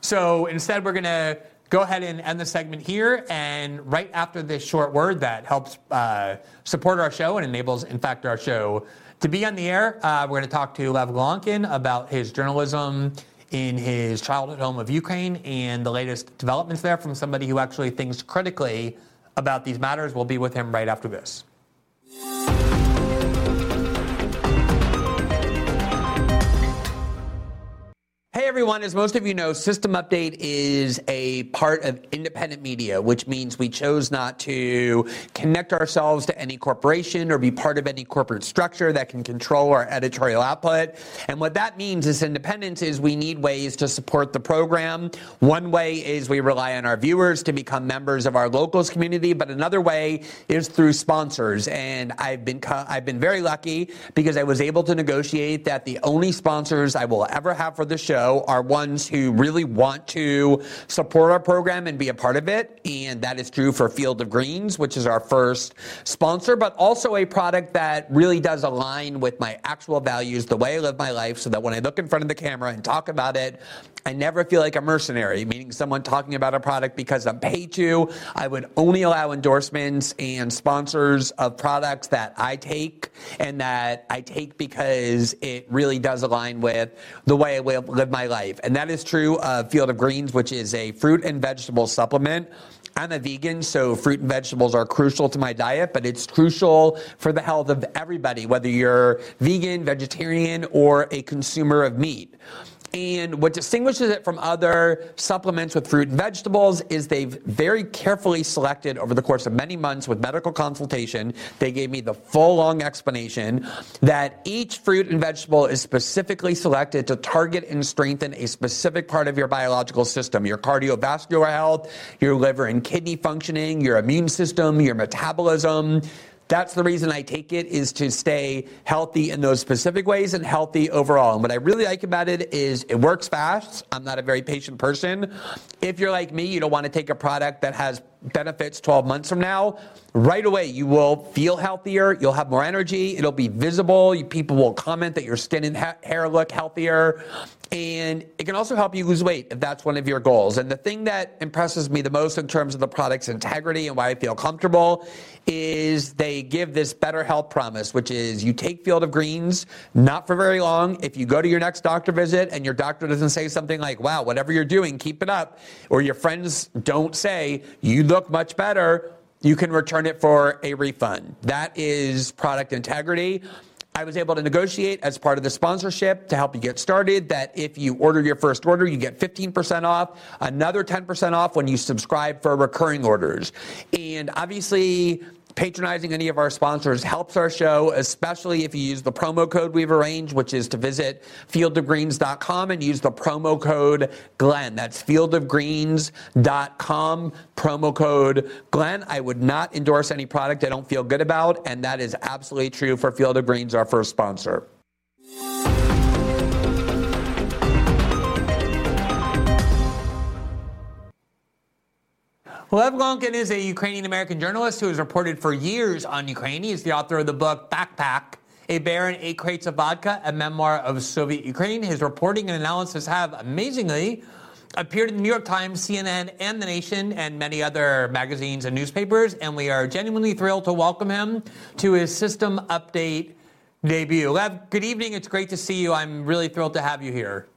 So instead, we're going to go ahead and end the segment here. And right after this short word that helps uh, support our show and enables, in fact, our show to be on the air, uh, we're going to talk to Lev Golinkin about his journalism in his childhood home of Ukraine and the latest developments there from somebody who actually thinks critically about these matters. We'll be with him right after this. Everyone, as most of you know, System Update is a part of independent media, which means we chose not to connect ourselves to any corporation or be part of any corporate structure that can control our editorial output. And what that means is independence is we need ways to support the program. One way is we rely on our viewers to become members of our locals community, but another way is through sponsors. And I've been I've been very lucky because I was able to negotiate that the only sponsors I will ever have for the show are ones who really want to support our program and be a part of it. And that is true for Field of Greens, which is our first sponsor, but also a product that really does align with my actual values, the way I live my life, so that when I look in front of the camera and talk about it, I never feel like a mercenary, meaning someone talking about a product because I'm paid to. I would only allow endorsements and sponsors of products that I take and that I take because it really does align with the way I live my life. And that is true of Field of Greens, which is a fruit and vegetable supplement. I'm a vegan, so fruit and vegetables are crucial to my diet, but it's crucial for the health of everybody, whether you're vegan, vegetarian, or a consumer of meat. And what distinguishes it from other supplements with fruit and vegetables is they've very carefully selected over the course of many months with medical consultation. They gave me the full long explanation that each fruit and vegetable is specifically selected to target and strengthen a specific part of your biological system, your cardiovascular health, your liver and kidney functioning, your immune system, your metabolism, that's the reason I take it is to stay healthy in those specific ways and healthy overall. And what I really like about it is it works fast. I'm not a very patient person. If you're like me, you don't want to take a product that has benefits 12 months from now, right away you will feel healthier, you'll have more energy, it'll be visible, people will comment that your skin and ha- hair look healthier, and it can also help you lose weight if that's one of your goals. And the thing that impresses me the most in terms of the product's integrity and why I feel comfortable is they give this better health promise, which is you take Field of Greens, not for very long. If you go to your next doctor visit and your doctor doesn't say something like, wow, whatever you're doing, keep it up, or your friends don't say, you look much better, you can return it for a refund. That is product integrity. I was able to negotiate as part of the sponsorship to help you get started that if you order your first order, you get 15% off, another 10% off when you subscribe for recurring orders. And obviously, patronizing any of our sponsors helps our show, especially if you use the promo code we've arranged, which is to visit fieldofgreens.com and use the promo code Glenn. That's fieldofgreens.com, promo code Glenn. I would not endorse any product I don't feel good about, and that is absolutely true for Field of Greens, our first sponsor. Lev Golinkin is a Ukrainian American journalist who has reported for years on Ukraine. He's the author of the book Backpack, A Bear and Eight Crates of Vodka, a memoir of Soviet Ukraine. His reporting and analysis have, amazingly, appeared in the New York Times, CNN, and The Nation, and many other magazines and newspapers. And we are genuinely thrilled to welcome him to his System Update debut. Lev, good evening. It's great to see you. I'm really thrilled to have you here.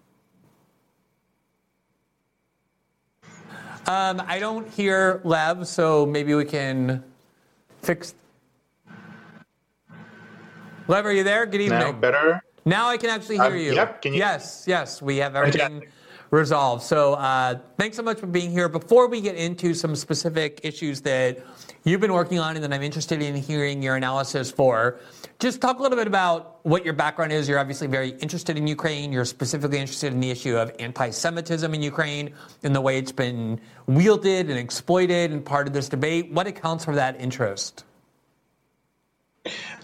Um, I don't hear Lev, so maybe we can fix. Lev, are you there? Good evening. Now better. Now I can actually hear um, you. Yep. Can you? Yes, yes. We have everything resolved. So uh, thanks so much for being here. Before we get into some specific issues that you've been working on and that I'm interested in hearing your analysis for, just talk a little bit about what your background is. You're obviously very interested in Ukraine. You're specifically interested in the issue of anti Semitism in Ukraine and the way it's been wielded and exploited and part of this debate. What accounts for that interest?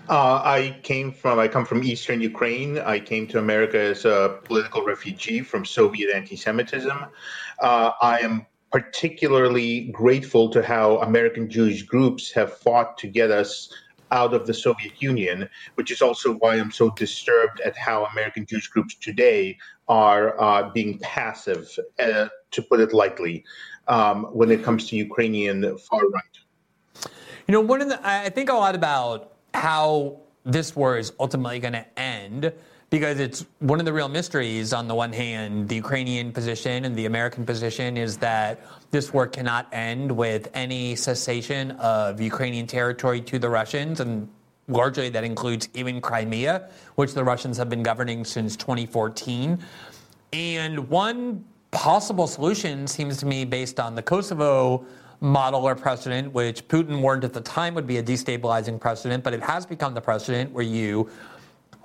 Uh, I came from I come from eastern Ukraine. I came to America as a political refugee from Soviet anti-Semitism. Uh, I am particularly grateful to how American Jewish groups have fought to get us out of the Soviet Union, which is also why I'm so disturbed at how American Jewish groups today are uh, being passive, uh, to put it lightly, um, when it comes to Ukrainian far right. You know, one of the I think a lot about how this war is ultimately going to end because it's one of the real mysteries. On the one hand, the Ukrainian position and the American position is that this war cannot end with any cessation of Ukrainian territory to the Russians, and largely that includes even Crimea, which the Russians have been governing since 2014. And one possible solution seems to me based on the Kosovo model or precedent, which Putin warned at the time would be a destabilizing precedent, but it has become the precedent where you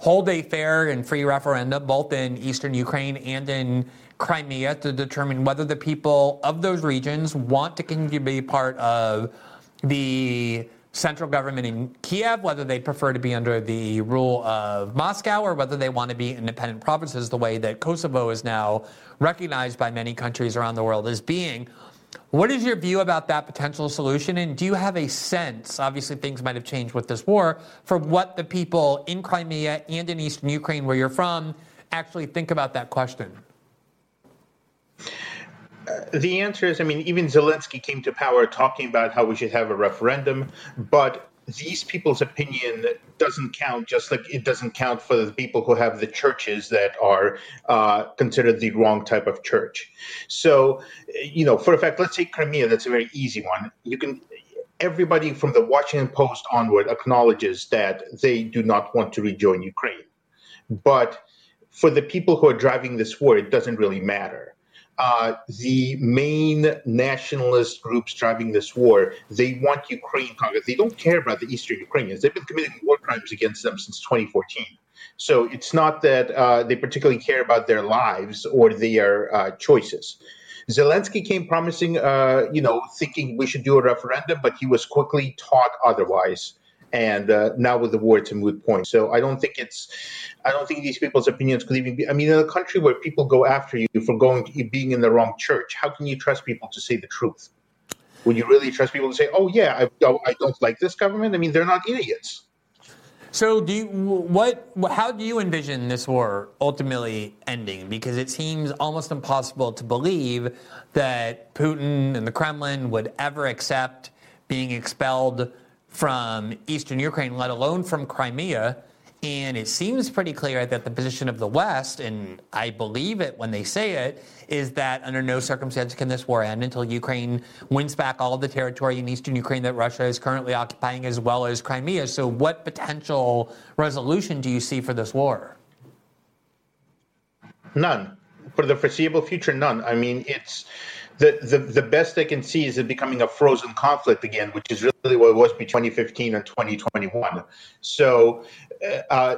hold a fair and free referendum both in eastern Ukraine and in Crimea to determine whether the people of those regions want to continue to be part of the central government in Kiev, whether they prefer to be under the rule of Moscow or whether they want to be independent provinces, the way that Kosovo is now recognized by many countries around the world as being. What is your view about that potential solution? And do you have a sense, obviously things might have changed with this war, for what the people in Crimea and in eastern Ukraine, where you're from, actually think about that question? Uh, the answer is I mean, even Zelensky came to power talking about how we should have a referendum, but these people's opinion doesn't count just like it doesn't count for the people who have the churches that are uh, considered the wrong type of church. So you know for a fact let's take crimea that's a very easy one. You can everybody from the washington post onward acknowledges that they do not want to rejoin ukraine. But for the people who are driving this war it doesn't really matter uh, the main nationalist groups driving this war, they want Ukraine conquered. They don't care about the Eastern Ukrainians. They've been committing war crimes against them since 2014. So it's not that uh, they particularly care about their lives or their uh, choices. Zelensky came promising, uh, you know, thinking we should do a referendum, but he was quickly taught otherwise and uh, now with the war, it's a moot point. So I don't think it's, I don't think these people's opinions could even be. I mean, in a country where people go after you for going to, being in the wrong church, how can you trust people to say the truth? Would you really trust people to say, "Oh yeah, I, I don't like this government"? I mean, they're not idiots. So, do you, what? How do you envision this war ultimately ending? Because it seems almost impossible to believe that Putin and the Kremlin would ever accept being expelled from eastern Ukraine, let alone from Crimea. And it seems pretty clear that the position of the West, and I believe it when they say it, is that under no circumstance can this war end until Ukraine wins back all of the territory in eastern Ukraine that Russia is currently occupying, as well as Crimea. So, what potential resolution do you see for this war? None. For the foreseeable future, none. I mean, it's the, the, the best I can see is it becoming a frozen conflict again, which is really what it was between 2015 and 2021. So uh, uh,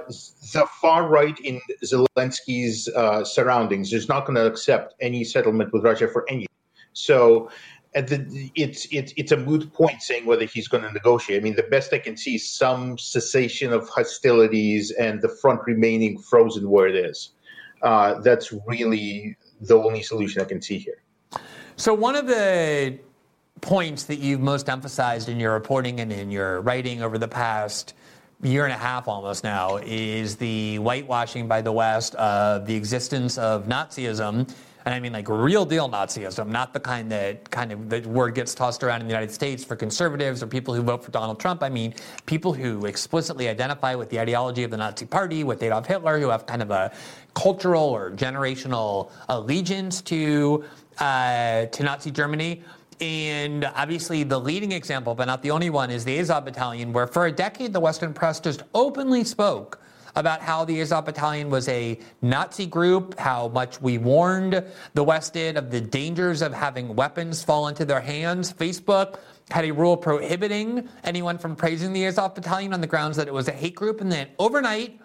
the far right in Zelensky's uh, surroundings is not going to accept any settlement with Russia for any. So the, it's it's it's a moot point saying whether he's going to negotiate. I mean, the best I can see is some cessation of hostilities and the front remaining frozen where it is. Uh, that's really the only solution I can see here. So, one of the points that you've most emphasized in your reporting and in your writing over the past year and a half almost now is the whitewashing by the West of the existence of Nazism. And I mean like real deal Nazism, not the kind that kind of the word gets tossed around in the United States for conservatives or people who vote for Donald Trump. I mean people who explicitly identify with the ideology of the Nazi Party, with Adolf Hitler, who have kind of a cultural or generational allegiance to uh, to Nazi Germany. And obviously, the leading example, but not the only one, is the Azov Battalion, where for a decade the Western press just openly spoke about how the Azov Battalion was a Nazi group, how much we warned the West did of the dangers of having weapons fall into their hands. Facebook had a rule prohibiting anyone from praising the Azov Battalion on the grounds that it was a hate group. And then overnight,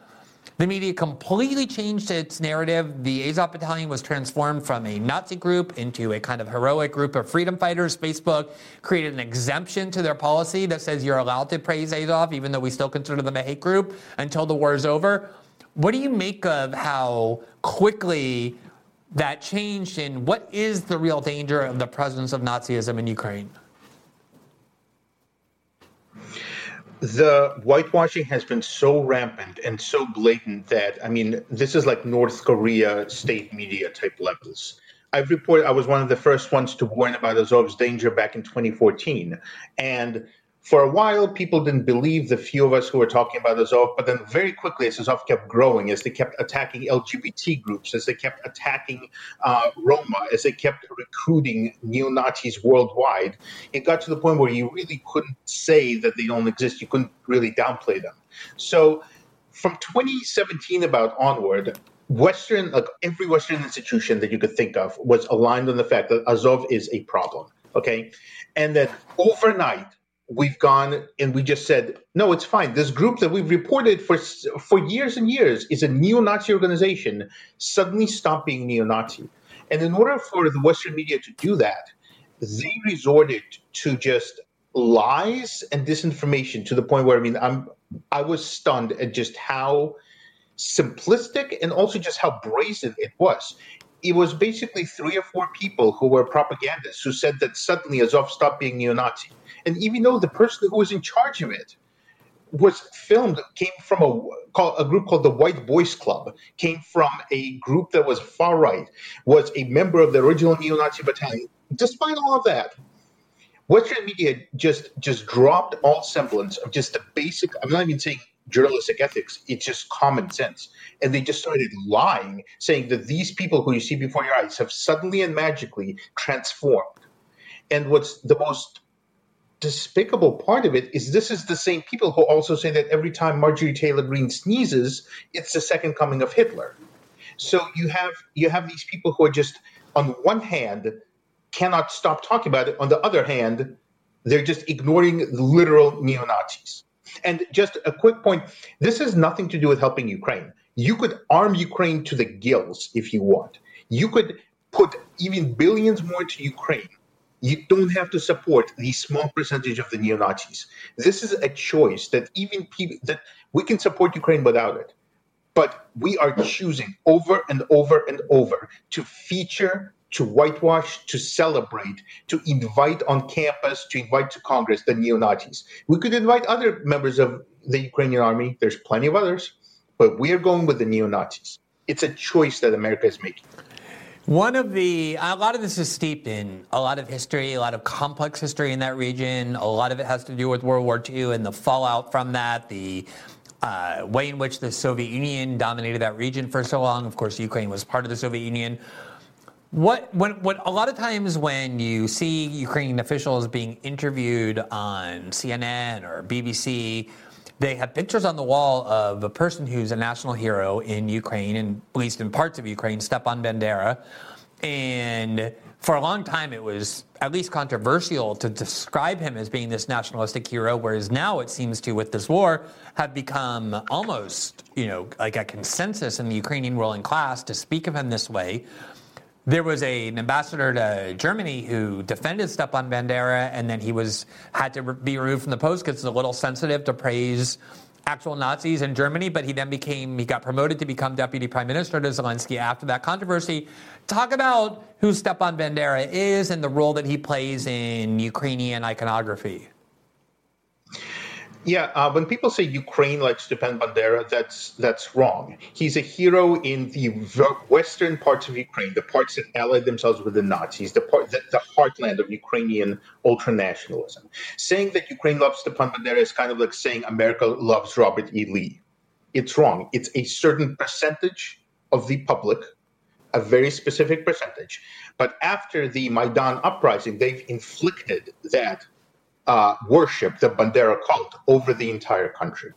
the media completely changed its narrative. The Azov Battalion was transformed from a Nazi group into a kind of heroic group of freedom fighters. Facebook created an exemption to their policy that says you're allowed to praise Azov, even though we still consider them a hate group until the war is over. What do you make of how quickly that changed and what is the real danger of the presence of Nazism in Ukraine? The whitewashing has been so rampant and so blatant that I mean, this is like North Korea state media type levels. I've reported I was one of the first ones to warn about Azov's danger back in 2014, and for a while, people didn't believe the few of us who were talking about Azov, but then very quickly, as Azov kept growing, as they kept attacking LGBT groups, as they kept attacking uh, Roma, as they kept recruiting neo Nazis worldwide, it got to the point where you really couldn't say that they don't exist. You couldn't really downplay them. So, from 2017 about onward, Western, like every Western institution that you could think of, was aligned on the fact that Azov is a problem. Okay, and then overnight we've gone and we just said no it's fine. This group that we've reported for for years and years is a neo-nazi organization suddenly stopped being neo-nazi. And in order for the western media to do that they resorted to just lies and disinformation to the point where i mean i'm i was stunned at just how simplistic and also just how brazen it was it was basically three or four people who were propagandists who said that suddenly Azov stopped being neo-Nazi. And even though the person who was in charge of it was filmed came from a a group called the White Boys Club, came from a group that was far right, was a member of the original neo-Nazi battalion. Despite all of that, Western media just just dropped all semblance of just the basic. I'm not even saying journalistic ethics. It's just common sense. And they just started lying, saying that these people who you see before your eyes have suddenly and magically transformed. And what's the most despicable part of it is this is the same people who also say that every time Marjorie Taylor Greene sneezes, it's the second coming of Hitler. So you have you have these people who are just on one hand cannot stop talking about it. On the other hand, they're just ignoring the literal neo Nazis. And just a quick point this has nothing to do with helping Ukraine. You could arm Ukraine to the gills if you want. You could put even billions more to Ukraine. You don't have to support the small percentage of the neo Nazis. This is a choice that even people that we can support Ukraine without it. But we are choosing over and over and over to feature to whitewash, to celebrate, to invite on campus, to invite to Congress the neo Nazis. We could invite other members of the Ukrainian army. There's plenty of others, but we are going with the neo Nazis. It's a choice that America is making. One of the, a lot of this is steeped in a lot of history, a lot of complex history in that region. A lot of it has to do with World War II and the fallout from that, the uh, way in which the Soviet Union dominated that region for so long. Of course, Ukraine was part of the Soviet Union. What, when, what, a lot of times when you see Ukrainian officials being interviewed on CNN or BBC, they have pictures on the wall of a person who's a national hero in Ukraine, and at least in parts of Ukraine, Stepan Bandera. And for a long time, it was at least controversial to describe him as being this nationalistic hero, whereas now it seems to, with this war, have become almost, you know, like a consensus in the Ukrainian ruling class to speak of him this way. There was a, an ambassador to Germany who defended Stepan Bandera, and then he was had to be removed from the post because it's a little sensitive to praise actual Nazis in Germany. But he then became he got promoted to become deputy prime minister to Zelensky after that controversy. Talk about who Stepan Bandera is and the role that he plays in Ukrainian iconography. Yeah, uh, when people say Ukraine like Stepan Bandera, that's that's wrong. He's a hero in the western parts of Ukraine, the parts that allied themselves with the Nazis, the part, the, the heartland of Ukrainian ultranationalism. Saying that Ukraine loves Stepan Bandera is kind of like saying America loves Robert E. Lee. It's wrong. It's a certain percentage of the public, a very specific percentage. But after the Maidan uprising, they've inflicted that uh, worship the Bandera cult over the entire country.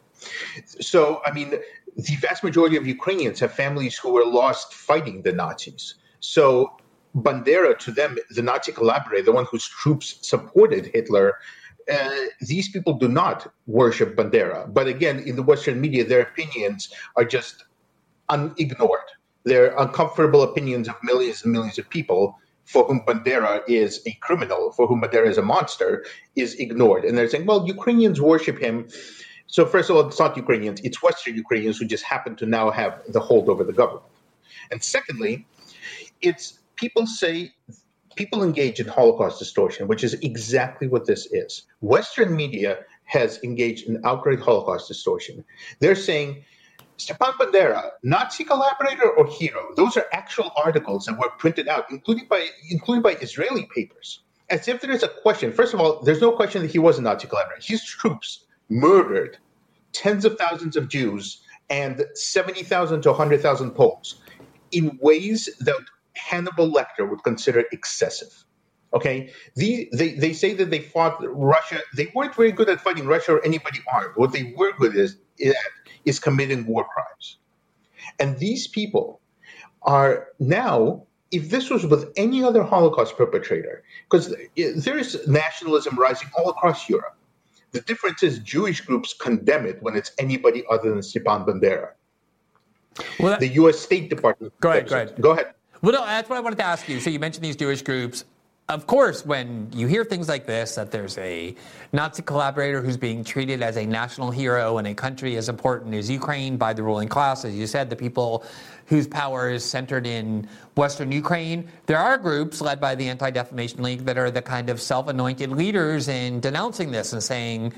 So, I mean, the vast majority of Ukrainians have families who were lost fighting the Nazis. So, Bandera, to them, the Nazi collaborator, the one whose troops supported Hitler, uh, these people do not worship Bandera. But again, in the Western media, their opinions are just un- ignored. They're uncomfortable opinions of millions and millions of people for whom Bandera is a criminal, for whom Bandera is a monster, is ignored. And they're saying, well, Ukrainians worship him. So, first of all, it's not Ukrainians, it's Western Ukrainians who just happen to now have the hold over the government. And secondly, It's people say people engage in Holocaust distortion, which is exactly what this is. Western media has engaged in outright Holocaust distortion. They're saying Stepan Bandera, Nazi collaborator or hero? Those are actual articles that were printed out, including by including by Israeli papers. As if there is a question. First of all, there's no question that he was a Nazi collaborator. His troops murdered tens of thousands of Jews and 70,000 to 100,000 Poles in ways that Hannibal Lecter would consider excessive. Okay, the, they, they say that they fought Russia. They weren't very good at fighting Russia or anybody armed. What they were good at is at is committing war crimes. And these people are now, if this was with any other Holocaust perpetrator, because there is nationalism rising all across Europe. The difference is Jewish groups condemn it when it's anybody other than Stepan Bandera. Well, that, the U.S. State Department. Go ahead. Go ahead. Go ahead. Well, no, that's what I wanted to ask you. So you mentioned these Jewish groups. Of course, when you hear things like this, that there's a Nazi collaborator who's being treated as a national hero in a country as important as Ukraine by the ruling class, as you said, the people whose power is centered in Western Ukraine, there are groups led by the Anti Defamation League that are the kind of self anointed leaders in denouncing this and saying,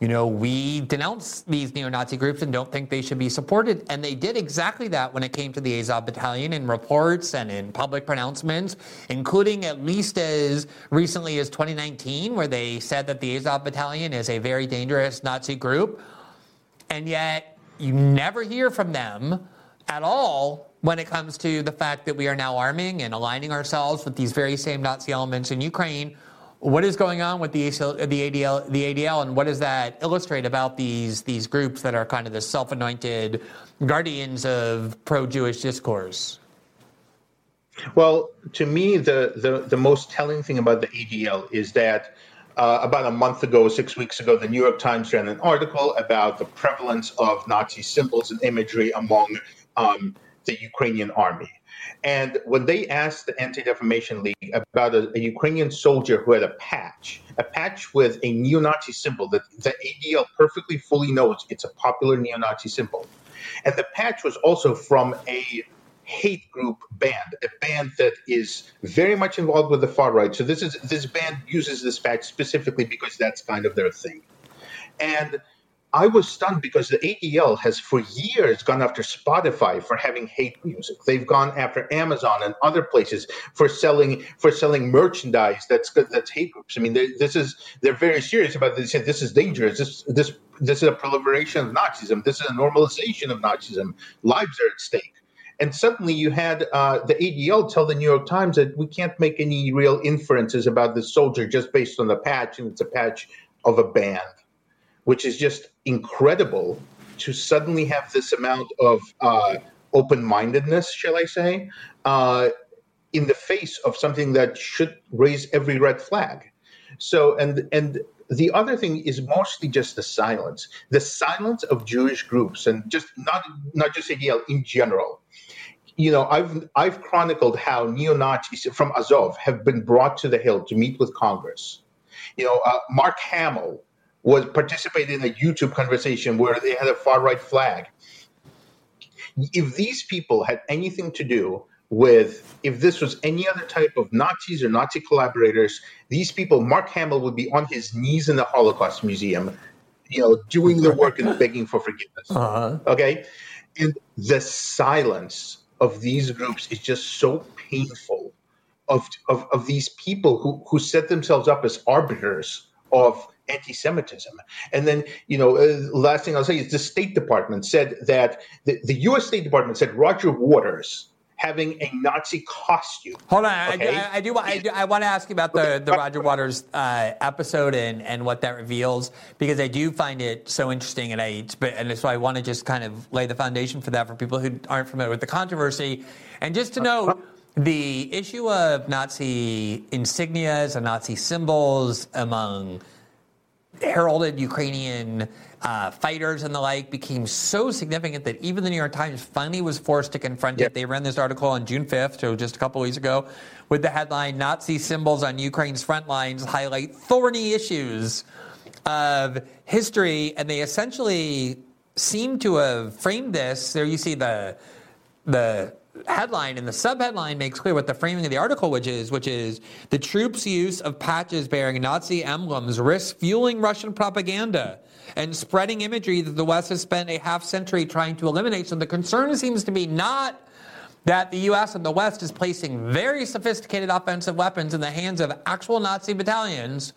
you know, we denounce these neo Nazi groups and don't think they should be supported. And they did exactly that when it came to the Azov battalion in reports and in public pronouncements, including at least as recently as 2019, where they said that the Azov battalion is a very dangerous Nazi group. And yet, you never hear from them at all when it comes to the fact that we are now arming and aligning ourselves with these very same Nazi elements in Ukraine what is going on with the ACL, the ADL, the ADL, and what does that illustrate about these these groups that are kind of the self-anointed guardians of pro-Jewish discourse? Well, to me, the, the, the most telling thing about the ADL is that uh, about a month ago, six weeks ago, the New York Times ran an article about the prevalence of Nazi symbols and imagery among um, the Ukrainian army. And when they asked the Anti Defamation League about a, a, Ukrainian soldier who had a patch, a patch with a neo Nazi symbol that the ADL perfectly fully knows it's a popular neo Nazi symbol. And the patch was also from a hate group band, a band that is very much involved with the far right. So this is this band uses this patch specifically because that's kind of their thing. And I was stunned because the ADL has for years gone after Spotify for having hate music. They've gone after Amazon and other places for selling for selling merchandise that's that's hate groups. I mean, this is they're very serious about this. They say this is dangerous. This this this is a proliferation of Nazism. This is a normalization of Nazism. Lives are at stake. And suddenly you had uh, the ADL tell the New York Times that we can't make any real inferences about this soldier just based on the patch, and it's a patch of a band which is just incredible to suddenly have this amount of uh, open mindedness, shall I say, uh, in the face of something that should raise every red flag. So, and, and, the other thing is mostly just the silence, the silence of Jewish groups, and just not not just ADL in general. You know, I've I've chronicled how neo Nazis from Azov have been brought to the Hill to meet with Congress. You know, uh, Mark Hamill, was participated in a YouTube conversation where they had a far right flag. If these people had anything to do with, if this was any other type of Nazis or Nazi collaborators, these people, Mark Hamill would be on his knees in the Holocaust Museum, you know, doing the work and begging for forgiveness. Uh-huh. Okay. And the silence of these groups is just so painful of, of, of these people who, who set themselves up as arbiters of anti-Semitism. And then, you know, uh, last thing I'll say is the State Department said that the, the U.S. State Department said Roger Waters having a Nazi costume. Hold on, okay? I, I, I, do. I, do, I want to ask you about the, the Roger Waters uh, episode and, and what that reveals because I do find it so interesting, and I and so I want to just kind of lay the foundation for that for people who aren't familiar with the controversy, and just to note. The issue of Nazi insignias and Nazi symbols among heralded Ukrainian uh, fighters and the like became so significant that even the New York Times finally was forced to confront yep. it. They ran this article on June 5th, so just a couple weeks ago, with the headline Nazi symbols on Ukraine's front lines highlight thorny issues of history. And they essentially seem to have framed this. There you see the, the headline and the subheadline makes clear what the framing of the article which is which is the troops use of patches bearing nazi emblems risks fueling russian propaganda and spreading imagery that the west has spent a half century trying to eliminate so the concern seems to be not that the US and the West is placing very sophisticated offensive weapons in the hands of actual Nazi battalions.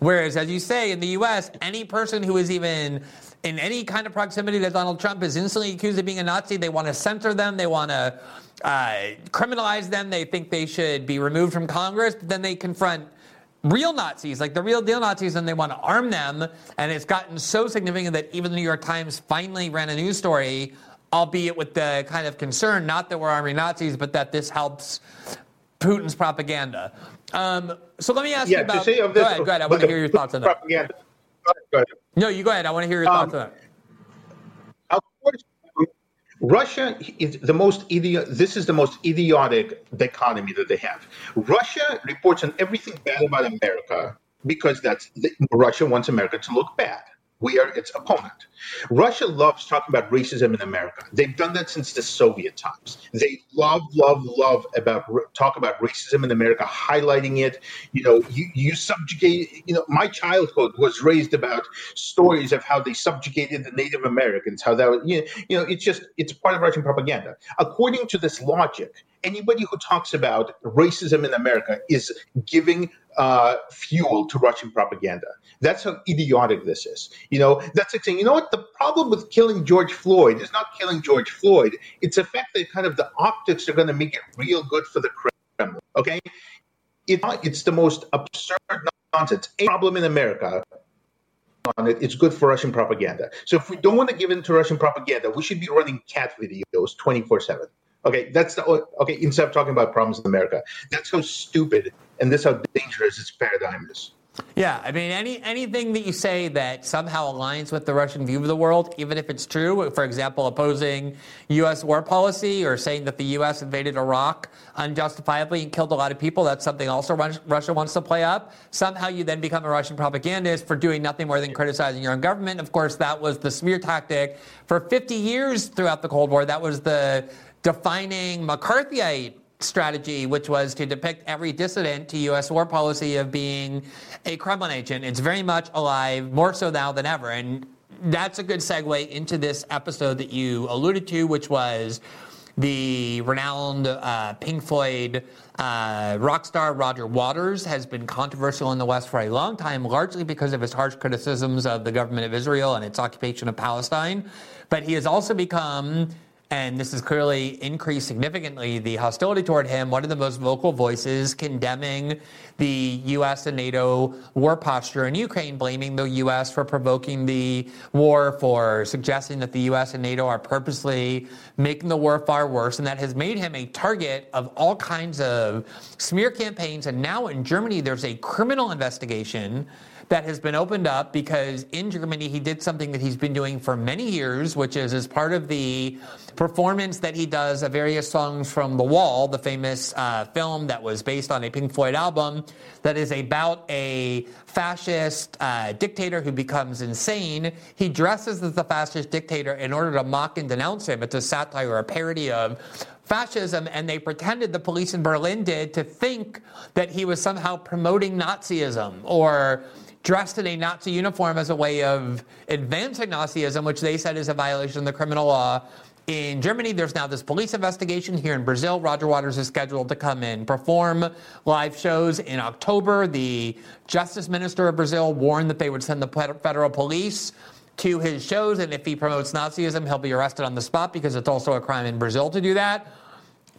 Whereas, as you say, in the US, any person who is even in any kind of proximity to Donald Trump is instantly accused of being a Nazi. They want to censor them. They want to uh, criminalize them. They think they should be removed from Congress. But then they confront real Nazis, like the real deal Nazis, and they want to arm them. And it's gotten so significant that even the New York Times finally ran a news story, albeit with the kind of concern, not that we're arming Nazis, but that this helps Putin's propaganda. Um, so let me ask yeah, you about. To say of go this, ahead, go ahead. I want to hear your thoughts on that. Propaganda. Ahead. No, you go ahead. I want to hear your Um, thoughts on that. Of course, Russia is the most idiot. This is the most idiotic economy that they have. Russia reports on everything bad about America because that's the, Russia wants America to look bad. We are its opponent. Russia loves talking about racism in America. They've done that since the Soviet times. They love, love, love about talk about racism in America, highlighting it. You know, you, you subjugate. You know, my childhood was raised about stories of how they subjugated the Native Americans. How that, was, you know, you know, it's just it's part of Russian propaganda. According to this logic, anybody who talks about racism in America is giving uh, fuel to Russian propaganda. That's how idiotic this is. You know, that's like saying, you know what? The problem with killing George Floyd is not killing George Floyd. It's the fact that kind of the optics are going to make it real good for the Kremlin. Okay, it, it's the most absurd nonsense. A problem in America. On it, it's good for Russian propaganda. So if we don't want to give in to Russian propaganda, we should be running cat videos twenty four seven. Okay, that's the okay. Instead of talking about problems in America, that's how stupid and this how dangerous its paradigm is. Yeah, I mean, any anything that you say that somehow aligns with the Russian view of the world, even if it's true, for example, opposing U.S. war policy or saying that the U.S. invaded Iraq unjustifiably and killed a lot of people, that's something also Russia wants to play up. Somehow you then become a Russian propagandist for doing nothing more than criticizing your own government. Of course, that was the smear tactic for 50 years throughout the Cold War. That was the defining McCarthyite strategy, which was to depict every dissident to U.S. war policy of being a Kremlin agent. It's very much alive, more so now than ever. And that's a good segue into this episode that you alluded to, which was the renowned uh, Pink Floyd uh, rock star Roger Waters has been controversial in the West for a long time, largely because of his harsh criticisms of the government of Israel and its occupation of Palestine. But he has also become and this has clearly increased significantly the hostility toward him. One of the most vocal voices condemning the U.S. and NATO war posture in Ukraine, blaming the U.S. for provoking the war, for suggesting that the U.S. and NATO are purposely making the war far worse, and that has made him a target of all kinds of smear campaigns. And now in Germany, there's a criminal investigation that has been opened up because in Germany he did something that he's been doing for many years, which is as part of the performance that he does of various songs from The Wall, the famous uh, film that was based on a Pink Floyd album that is about a fascist uh, dictator who becomes insane. He dresses as the fascist dictator in order to mock and denounce him. It's a satire or a parody of fascism, and they pretended the police in Berlin did to think that he was somehow promoting Nazism or dressed in a Nazi uniform as a way of advancing Nazism, which they said is a violation of the criminal law. In Germany, there's now this police investigation. Here in Brazil, Roger Waters is scheduled to come and perform live shows in October. The justice minister of Brazil warned that they would send the federal police to his shows, and if he promotes Nazism, he'll be arrested on the spot because it's also a crime in Brazil to do that.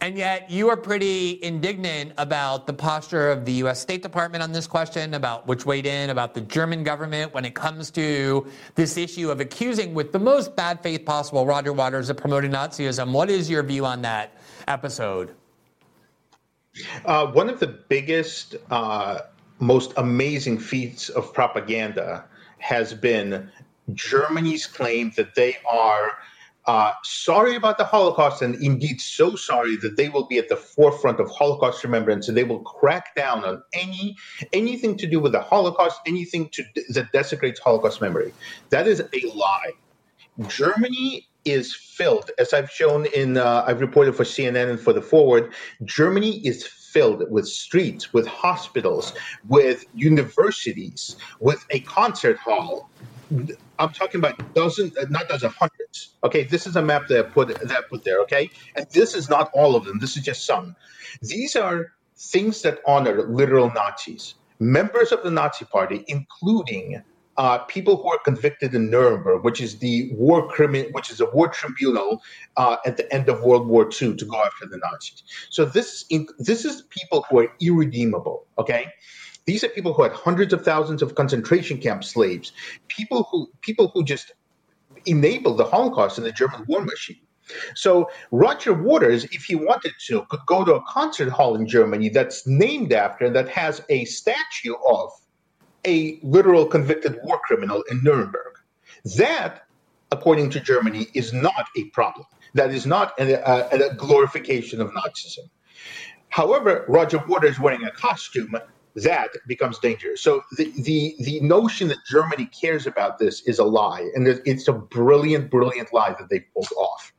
And yet, you are pretty indignant about the posture of the U.S. State Department on this question, about which weighed in, about the German government when it comes to this issue of accusing, with the most bad faith possible, Roger Waters of promoting Nazism. What is your view on that episode? Uh, one of the biggest, uh, most amazing feats of propaganda has been Germany's claim that they are uh, sorry about the Holocaust, and indeed so sorry that they will be at the forefront of Holocaust remembrance, and they will crack down on any anything to do with the Holocaust, anything to that desecrates Holocaust memory. That is a lie. Germany is filled. As I've shown in, uh, I've reported for CNN and for the Forward, Germany is filled with streets, with hospitals, with universities, with a concert hall. I'm talking about dozens, not dozens, hundreds. Okay, this is a map that I put that I put there. Okay, and this is not all of them. This is just some. These are things that honor literal Nazis, members of the Nazi Party, including uh, people who are convicted in Nuremberg, which is the war criminal, which is a war tribunal uh, at the end of World War II to go after the Nazis. So this is this is people who are irredeemable. Okay, these are people who had hundreds of thousands of concentration camp slaves, people who people who just enabled the Holocaust and the German war machine. So Roger Waters, if he wanted to, could go to a concert hall in Germany that's named after and that has a statue of a literal convicted war criminal in Nuremberg. That, according to Germany, is not a problem. That is not a, a, uh, a glorification of Nazism. However, Roger Waters wearing a costume, that becomes dangerous. So the, the the notion that Germany cares about this is a lie, and it's a brilliant, brilliant lie that they pulled off.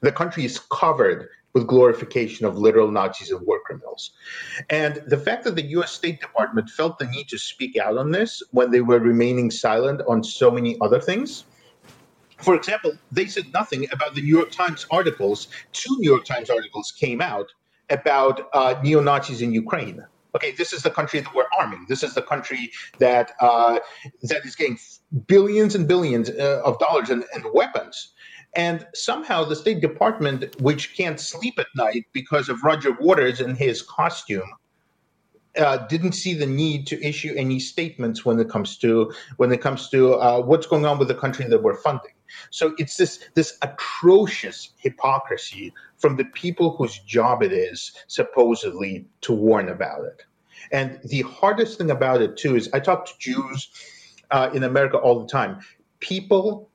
The country is covered with glorification of literal Nazis and war criminals. And the fact that the US State Department felt the need to speak out on this when they were remaining silent on so many other things. For example, they said nothing about the New York Times articles. Two New York Times articles came out about uh, neo Nazis in Ukraine. Okay, this is the country that we're arming. This is the country that uh, that is getting billions and billions uh, of dollars and weapons and somehow the State Department, which can't sleep at night because of Roger Waters and his costume, uh, didn't see the need to issue any statements when it comes to when it comes to uh, what's going on with the country that we're funding. So it's this this atrocious hypocrisy from the people whose job it is supposedly to warn about it. And the hardest thing about it too is I talk to Jews uh, in America all the time. People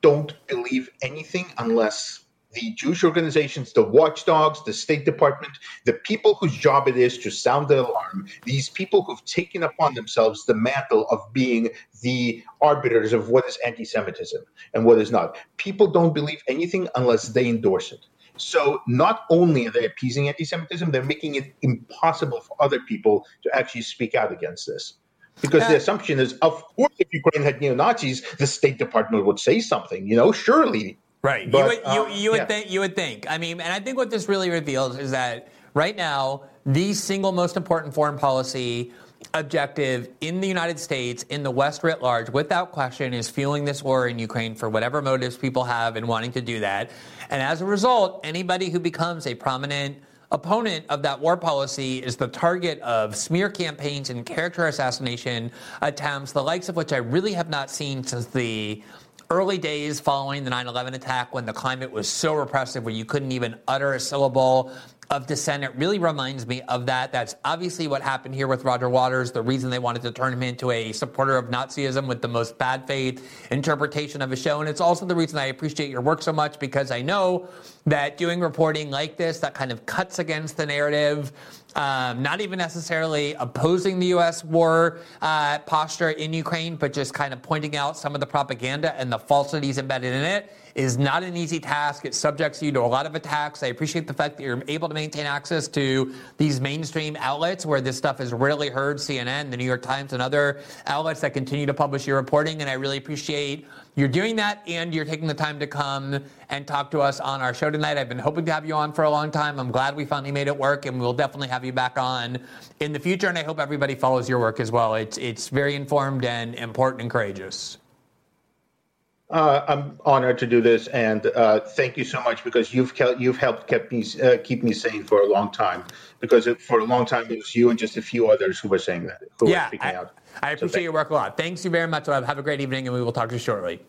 don't believe anything unless the Jewish organizations, the watchdogs, the State Department, the people whose job it is to sound the alarm, these people who've taken upon themselves the mantle of being the arbiters of what is anti Semitism and what is not. People don't believe anything unless they endorse it. So not only are they appeasing anti Semitism, they're making it impossible for other people to actually speak out against this. Because the assumption is, of course, if Ukraine had neo Nazis, the State Department would say something. You know, surely. Right. But, you would, you, uh, you would yeah. think. You would think. I mean, and I think what this really reveals is that right now, the single most important foreign policy objective in the United States, in the West writ large, without question, is fueling this war in Ukraine for whatever motives people have in wanting to do that. And as a result, anybody who becomes a prominent opponent of that war policy is the target of smear campaigns and character assassination attempts, the likes of which I really have not seen since the early days following the 9 11 attack when the climate was so repressive where you couldn't even utter a syllable of dissent. It really reminds me of that. That's obviously what happened here with Roger Waters, the reason they wanted to turn him into a supporter of Nazism with the most bad faith interpretation of a show. And it's also the reason I appreciate your work so much because I know that doing reporting like this that kind of cuts against the narrative, um, not even necessarily opposing the U.S. war uh, posture in Ukraine, but just kind of pointing out some of the propaganda and the falsities embedded in it is not an easy task. It subjects you to a lot of attacks. I appreciate the fact that you're able to maintain access to these mainstream outlets where this stuff is rarely heard CNN, the New York Times, and other outlets that continue to publish your reporting. And I really appreciate you're doing that and you're taking the time to come and talk to us on our show tonight. I've been hoping to have you on for a long time. I'm glad we finally made it work, and we'll definitely have you back on in the future. And I hope everybody follows your work as well. It's, it's very informed and important and courageous. Uh, I'm honored to do this, and uh, thank you so much because you've kept, you've helped kept me uh, keep me sane for a long time. Because it, for a long time it was you and just a few others who were saying that, who yeah, were speaking I, out. I appreciate so your work a lot. Thanks you very much. Have a great evening, and we will talk to you shortly.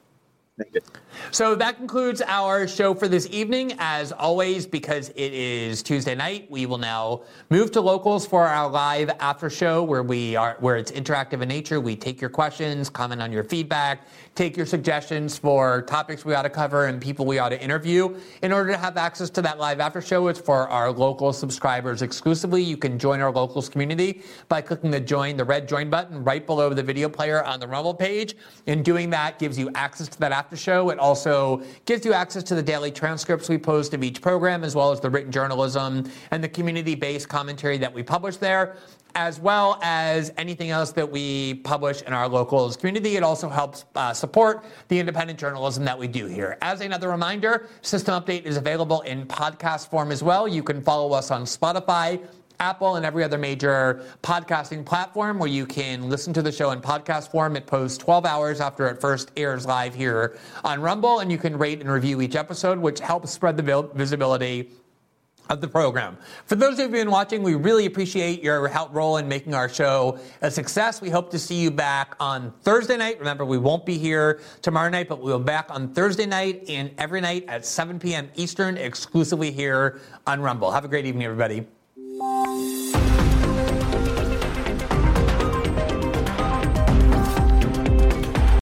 So that concludes our show for this evening. As always, because it is Tuesday night, we will now move to locals for our live after show where we are where it's interactive in nature. We take your questions, comment on your feedback, take your suggestions for topics we ought to cover and people we ought to interview. In order to have access to that live after show, it's for our local subscribers exclusively. You can join our locals community by clicking the join, the red join button right below the video player on the Rumble page. And doing that gives you access to that after show. It also gives you access to the daily transcripts we post of each program, as well as the written journalism and the community based commentary that we publish there as well as anything else that we publish in our locals community. It also helps uh, support the independent journalism that we do here. As another reminder, System Update is available in podcast form as well. You can follow us on Spotify, Apple, and every other major podcasting platform where you can listen to the show in podcast form. It posts 12 hours after it first airs live here on Rumble, and you can rate and review each episode, which helps spread the visibility of the program. For those of you who've been watching, we really appreciate your help role in making our show a success. We hope to see you back on Thursday night. Remember, we won't be here tomorrow night, but we'll be back on Thursday night and every night at 7 p.m. Eastern, exclusively here on Rumble. Have a great evening, everybody. Thank you.